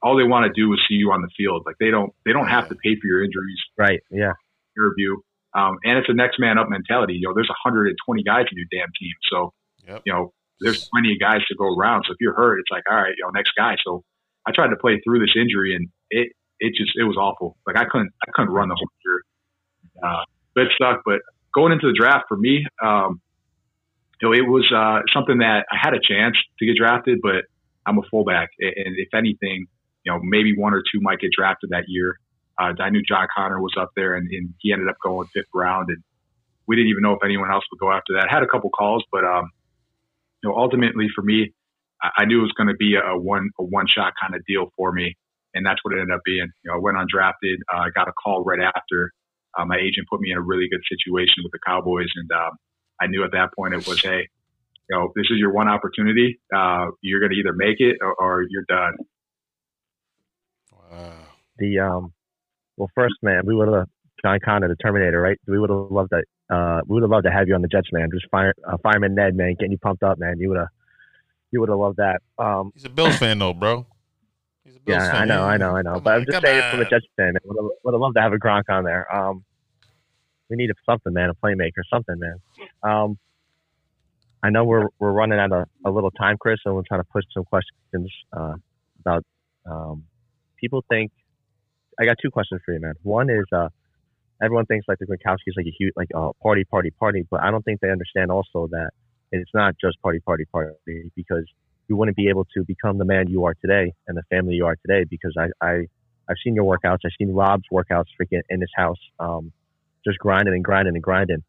all they want to do is see you on the field. Like they don't they don't have to pay for your injuries Right. Yeah. peer review. Um, and it's a next man up mentality. You know, there's 120 guys in your damn team. So, Yep. you know, there's plenty of guys to go around. So if you're hurt, it's like, all right, you know, next guy. So I tried to play through this injury and it, it just, it was awful. Like I couldn't, I couldn't run the whole year. Uh, but it sucked. But going into the draft for me, um, you know, it was, uh, something that I had a chance to get drafted, but I'm a fullback. And if anything, you know, maybe one or two might get drafted that year. Uh, I knew John Conner was up there, and, and he ended up going fifth round, and we didn't even know if anyone else would go after that. had a couple calls, but um, you know, ultimately for me, I, I knew it was going to be a, one a one shot kind of deal for me, and that's what it ended up being. You know, I went undrafted. Uh, I got a call right after. Uh, my agent put me in a really good situation with the Cowboys, and um, I knew at that point it was, hey, you know, this is your one opportunity. Uh, you're going to either make it or, or you're done. Wow. The um, well, first man, we would have John Conner, the Terminator, right? We would have loved that. Uh, we would have loved to have you on the Jets, man. Just fire, uh, fireman Ed, man, getting you pumped up, man. You would have, you would have loved that. Um, He's a Bills fan though, bro. He's a Bills yeah, fan. I know. I know, I know. Come But on, I'm just saying it from a. Jets fan. Man. Would have, would have loved to have a Gronk on there. Um, we need something, man, a playmaker, something, man. Um, I know we're we're running out of a little time, Chris, and we're trying to push some questions uh, about. Um, people think I got two questions for you, man. One is uh, everyone thinks like the Gronkowski's like a huge like uh, party, party, party, but I don't think they understand also that it's not just party, party, party because you wouldn't be able to become the man you are today and the family you are today because I, I I've seen your workouts. I've seen Rob's workouts freaking in his house, um, just grinding and grinding and grinding.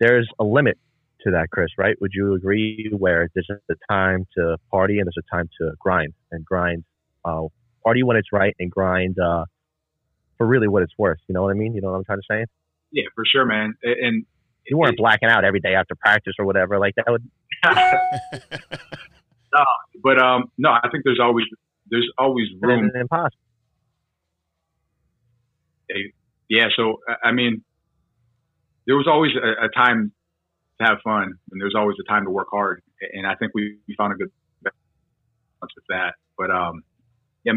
There's a limit to that, Chris. Right? Would you agree? Where there's a time to party and there's a time to grind and grind, uh, party when it's right and grind uh, for really what it's worth. You know what I mean? You know what I'm trying to say? Yeah, for sure, man. And you weren't blacking out every day after practice or whatever like that. Would no, but um, no, I think there's always there's always room. Impossible. Yeah, so I mean, there was always a, a, time to have fun, and there's always a time to work hard, and I think we, we found a good balance with that. But um, yeah,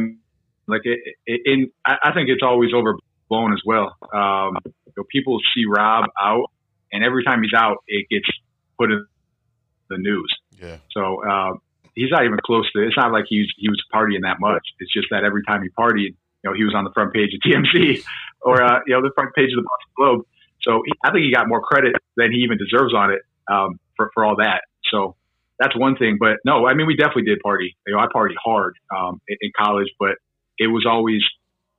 like it, it, in, I think it's always overblown as well. Um, you know, people see Rob out, and every time he's out, it gets put in the news. Yeah. So uh, he's not even close to. It's not like he was, he was partying that much. It's just that every time he partied, you know, he was on the front page of TMZ or uh, you know the front page of the Boston Globe. So he, I think he got more credit than he even deserves on it um, for for all that. So that's one thing. But no, I mean we definitely did party. You know, I party hard um, in, in college, but it was always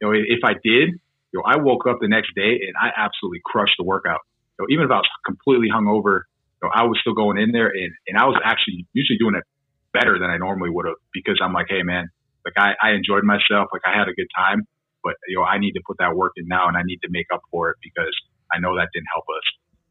you know if I did, you know, I woke up the next day and I absolutely crushed the workout. You know, even if I was completely hungover, you know, I was still going in there and, and I was actually usually doing it better than I normally would have because I'm like, hey man, like I, I enjoyed myself, like I had a good time, but you know I need to put that work in now and I need to make up for it because I know that didn't help us.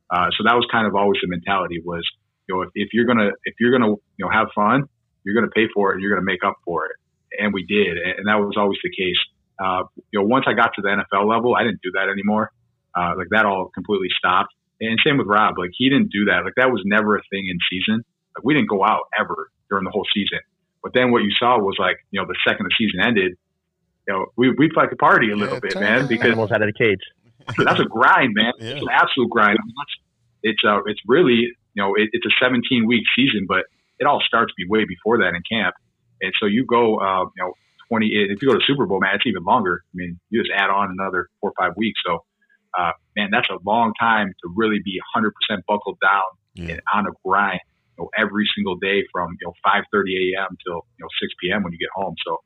Uh, so that was kind of always the mentality was, you know, if, if you're gonna if you're gonna you know have fun, you're gonna pay for it you're gonna make up for it, and we did, and that was always the case. Uh, you know, once I got to the NFL level, I didn't do that anymore. Uh, like that all completely stopped. And same with Rob. Like he didn't do that. Like that was never a thing in season. Like we didn't go out ever during the whole season. But then what you saw was like, you know, the second the season ended, you know, we we'd like to party a little yeah, bit, man, because animals out of the cage. that's a grind, man. Yeah. It's an absolute grind. I mean, it's uh, it's really, you know, it, it's a 17 week season, but it all starts be way before that in camp. And so you go, uh, you know, 20. If you go to Super Bowl, man, it's even longer. I mean, you just add on another four or five weeks. So, uh, man, that's a long time to really be 100% buckled down yeah. and on a grind you know, every single day from, you know, 5.30 a.m. till, you know, 6 p.m. when you get home. So,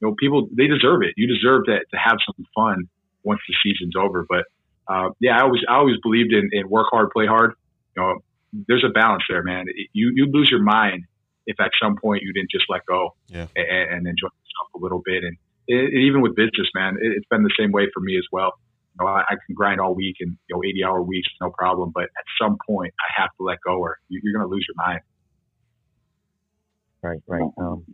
you know, people, they deserve it. You deserve to, to have some fun once the season's over. But, uh, yeah, I always, I always believed in, in work hard, play hard. You know, there's a balance there, man. You, you lose your mind if at some point you didn't just let go yeah. and, and enjoy yourself a little bit. And it, even with business, man, it, it's been the same way for me as well. You know, I, I can grind all week and you know, 80 hour weeks, no problem. But at some point, I have to let go, or you, are going to lose your mind. Right, right. Um,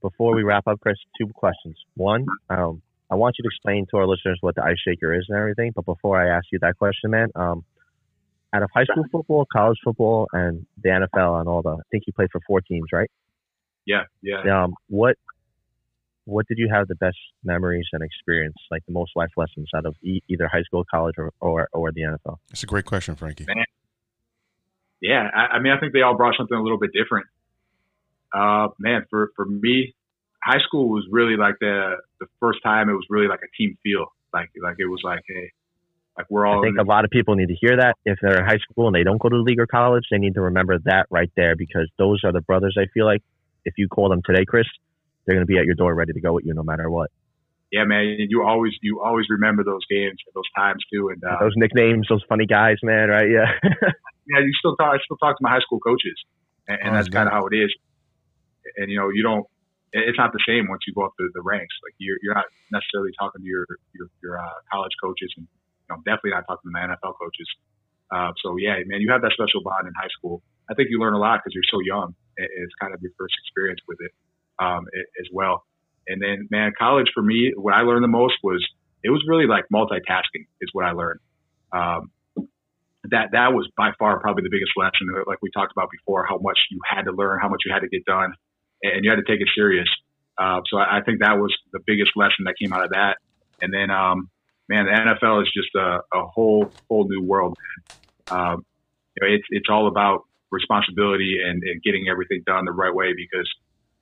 before we wrap up, Chris, two questions. One, um, I want you to explain to our listeners what the ice shaker is and everything. But before I ask you that question, man, um, out of high school football, college football, and the NFL, and all the, I think you played for four teams, right? Yeah, yeah. Um, what what did you have the best memories and experience, like the most life lessons out of e- either high school, college, or, or, or the NFL? That's a great question, Frankie. Man. Yeah, I, I, mean, I think they all brought something a little bit different. Uh, man, for, for me, high school was really like the the first time it was really like a team feel. Like like it was like hey, like we're all. I think a lot of people need to hear that if they're in high school and they don't go to the league or college, they need to remember that right there because those are the brothers. I feel like if you call them today, Chris, they're going to be at your door ready to go with you no matter what. Yeah, man, you always you always remember those games, and those times too, and uh, those nicknames, those funny guys, man. Right? Yeah. yeah, you still talk. I still talk to my high school coaches, and, and oh, that's kind of how it is. And you know, you don't. It's not the same once you go up the, the ranks. Like you're you're not necessarily talking to your your, your uh, college coaches, and know, definitely not talking to my NFL coaches. Uh, so yeah, man, you have that special bond in high school. I think you learn a lot because you're so young. It's kind of your first experience with it um, as well. And then, man, college for me, what I learned the most was it was really like multitasking is what I learned. Um, that that was by far probably the biggest lesson. Like we talked about before, how much you had to learn, how much you had to get done, and you had to take it serious. Uh, so I, I, think that was the biggest lesson that came out of that. And then, um, man, the NFL is just a, a whole whole new world. Um, you know, it's it's all about responsibility and, and getting everything done the right way because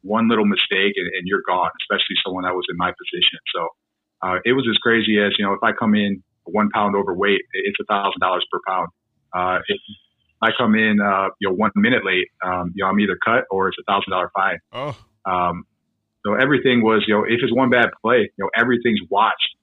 one little mistake and, and you're gone, especially someone that was in my position. So uh, it was as crazy as, you know, if I come in one pound overweight, it's a thousand dollars per pound. Uh, if I come in, uh, you know, one minute late, um, you know, I'm either cut or it's a thousand dollar fine. Oh. Um, so everything was, you know, if it's one bad play, you know, everything's watched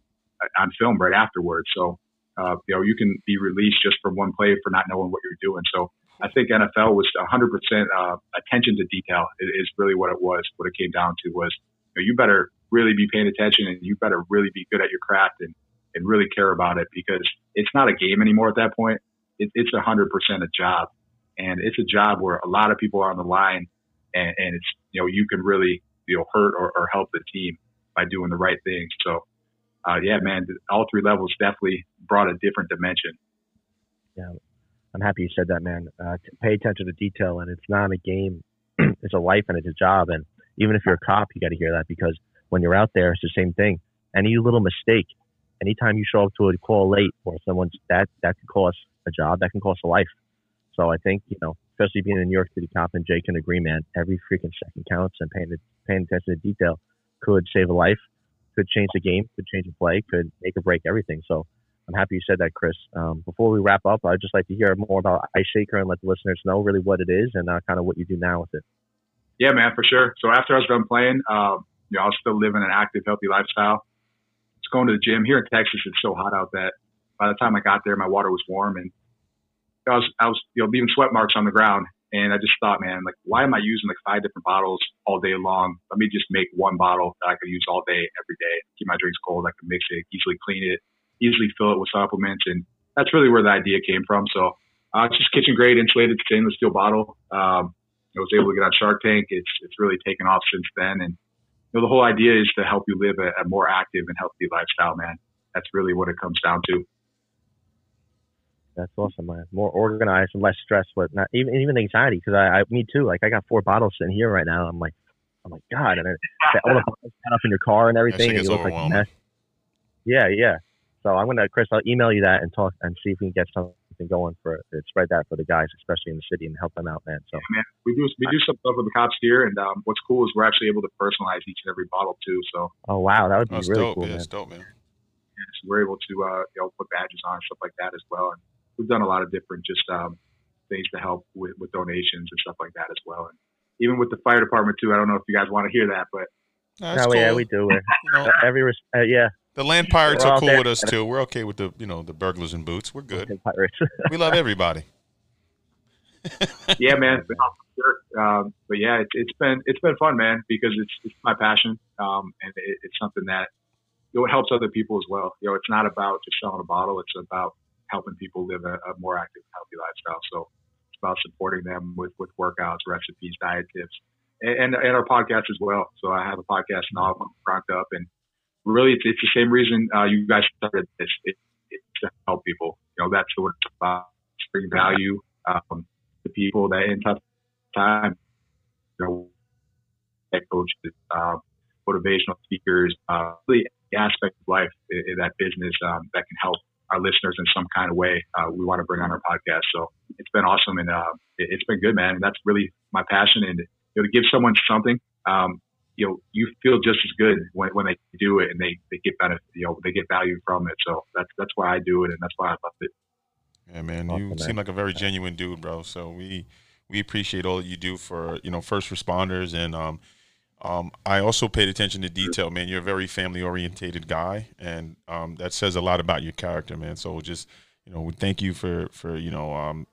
on film right afterwards. So, uh, you know, you can be released just for one play for not knowing what you're doing. So I think NFL was 100% uh, attention to detail is, really what it was. What it came down to was you, know, you better really be paying attention and you better really be good at your craft and, and really care about it because it's not a game anymore at that point. It, it's 100% a job. And it's a job where a lot of people are on the line and, and it's, you know, you can really, you know, hurt or, or help the team by doing the right things. So, uh, yeah, man, all three levels definitely brought a different dimension. Yeah, I'm happy you said that, man. Uh, pay attention to detail, and it's not a game; it's a life and it's a job. And even if you're a cop, you got to hear that because when you're out there, it's the same thing. Any little mistake, anytime you show up to a call late or someone's that that could cost a job, that can cost a life. So I think you know, especially being a New York City cop, and Jay can agree, man. Every freaking second counts, and paying paying attention to detail could save a life, could change the game, could change the play, could make or break everything. So I'm happy you said that, Chris. Um, before we wrap up, I'd just like to hear more about Ice Shaker and let the listeners know really what it is and uh, kind of what you do now with it. Yeah, man, for sure. So after I was done playing, um, you know, I was still living an active, healthy lifestyle. Just going to the gym here in Texas. It's so hot out that by the time I got there, my water was warm and I was, I was, you know, leaving sweat marks on the ground. And I just thought, man, like, why am I using like five different bottles all day long? Let me just make one bottle that I could use all day, every day. Keep my drinks cold. I can mix it, easily clean it, easily fill it with supplements. And that's really where the idea came from. So uh, it's just kitchen grade insulated stainless steel bottle. Um, I was able to get on Shark Tank. It's, it's really taken off since then. And, you know, the whole idea is to help you live a, a more active and healthy lifestyle, man. That's really what it comes down to. That's awesome, man. More organized and less stress, but not even even anxiety. Because I, I, me too. Like I got four bottles sitting here right now. I'm like, I'm like, God, and then all the bottles up in your car and everything, and you look like a mess. Yeah, yeah. So I'm gonna, Chris, I'll email you that and talk and see if we can get something going for to spread that for the guys, especially in the city, and help them out, man. So, yeah, man, we do we do some stuff with the cops here, and um, what's cool is we're actually able to personalize each and every bottle too. So, oh wow, that would be That's really dope. cool, yeah, man. it's dope, man. yeah, so we're able to uh, you know put badges on and stuff like that as well. And we've done a lot of different just um, things to help with, with donations and stuff like that as well. And even with the fire department too. I don't know if you guys want to hear that, but No, it's Oh cool. yeah, we do. We're, You know, every res- uh, yeah, the land pirates We're are cool there. with us too. We're okay with the you know the burglars and boots. We're good. pirates. We love everybody. yeah, man. Um, but yeah, it's, it's been it's been fun, man, because it's it's my passion, um, and it, it's something that you know it helps other people as well. You know, it's not about just selling a bottle; it's about helping people live a, a more active, and healthy lifestyle. So it's about supporting them with with workouts, recipes, diet tips, and and, and our podcast as well. So I have a podcast now, I'm cranked up, and really, it's, it's the same reason uh, you guys started this. It, it's to help people. You know, that's what it's about. Bring value um, to people that in tough time, you know, head coaches, uh, motivational speakers, uh, really aspect of life in, in that business um, that can help our listeners in some kind of way. Uh, we want to bring on our podcast. So it's been awesome and uh, it, it's been good, man. And that's really my passion. And you know, to give someone something, um, you know, you feel just as good when, when they do it and they, they get benefit, you know, they get value from it. So that's, that's why I do it. And that's why I love it. Yeah, man, Awesome, you man. seem like a very genuine dude, bro. So we we appreciate all that you do for you know first responders, and um, um, I also paid attention to detail, man. You're a very family orientated guy, and um, that says a lot about your character, man. So just you know, we thank you for for you know um,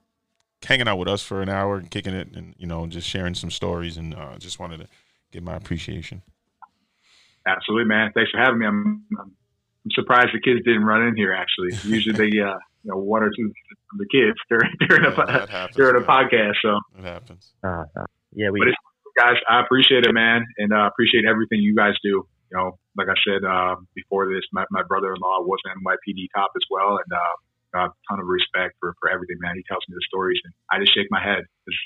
hanging out with us for an hour and kicking it, and you know, just sharing some stories, and uh, just wanted to give my appreciation. Absolutely, man. Thanks for having me. I'm, I'm, I'm surprised the kids didn't run in here. Actually, usually they, uh, you know, one or two of the kids during during a Yeah, that happens, during a man. podcast. So, It happens. Uh, uh, yeah, we but it's, guys, I appreciate it, man, and uh, appreciate everything you guys do. You know, like I said uh, before this, my, my brother-in-law was an NYPD cop as well, and uh, got a ton of respect for for everything, man. He tells me the stories, and I just shake my head. 'cause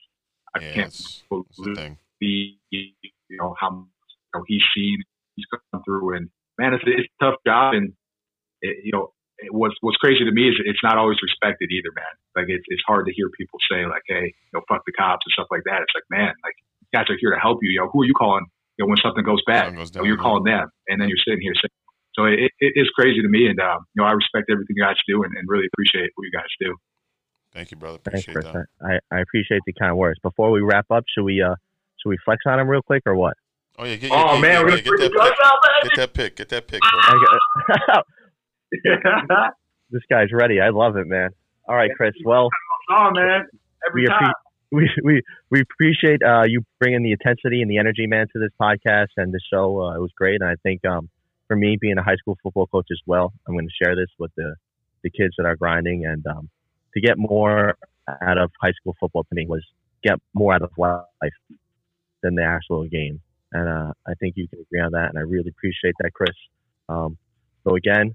I Yeah, can't that's, that's the believe you know how you know, he's seen, he's come through, and man, it's, it's a tough job, and it, you know. It, what's what's crazy to me is it's not always respected either, man. Like it's it's hard to hear people say like, "Hey, you know, fuck the cops" and stuff like that. It's like, man, like guys are here to help you. You know, who are you calling? You know, when something goes bad, goes you know, you're down, calling them, and then you're sitting here saying. So it, it is crazy to me, and um, you know, I respect everything you guys do, and, and really appreciate what you guys do. Thank you, brother. thanks, Appreciate Chris. that. I, I appreciate the kind words. Before we wrap up, should we uh should we flex on him real quick or what? Oh yeah, get, Oh get, man, get, we're get, get that pick. out, Get that pick. Get that pick, bro. I this guy's ready. I love it, man. All right, Chris. Well, oh man, every we, time. appre- we we we appreciate uh, you bringing the intensity and the energy, man, to this podcast and the show. Uh, it was great, and I think um, for me, being a high school football coach as well, I'm going to share this with the the kids that are grinding, and um, to get more out of high school football to me was get more out of life than the actual game, and uh, I think you can agree on that, and I really appreciate that, Chris. Um, so again,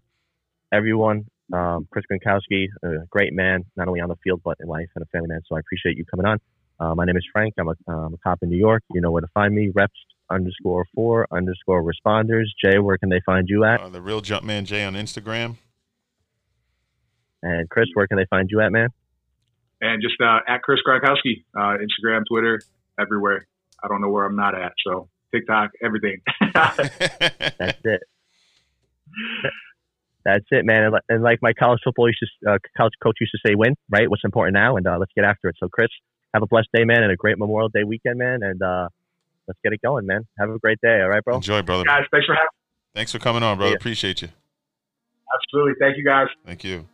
everyone, um, Chris Gronkowski, a great man, not only on the field but in life and a family man. So I appreciate you coming on. Uh, my name is Frank. I'm a, um, a cop in New York. You know where to find me. Reps underscore four underscore responders. Jay, where can they find you at? Uh, the real Jumpman Jay on Instagram. And Chris, where can they find you at, man? And just uh, at Chris Gronkowski, uh, Instagram, Twitter, everywhere. I don't know where I'm not at. So TikTok, everything. That's it. That's it, man. And, and like my college football used to, uh, college coach used to say, win, right? What's important now? And uh, let's get after it. So, Chris, have a blessed day, man, and a great Memorial Day weekend, man. And uh, let's get it going, man. Have a great day. All right, bro? Enjoy, brother. guys, thanks for having Thanks for coming on, brother. Yeah. Appreciate you. Absolutely. Thank you, guys. Thank you.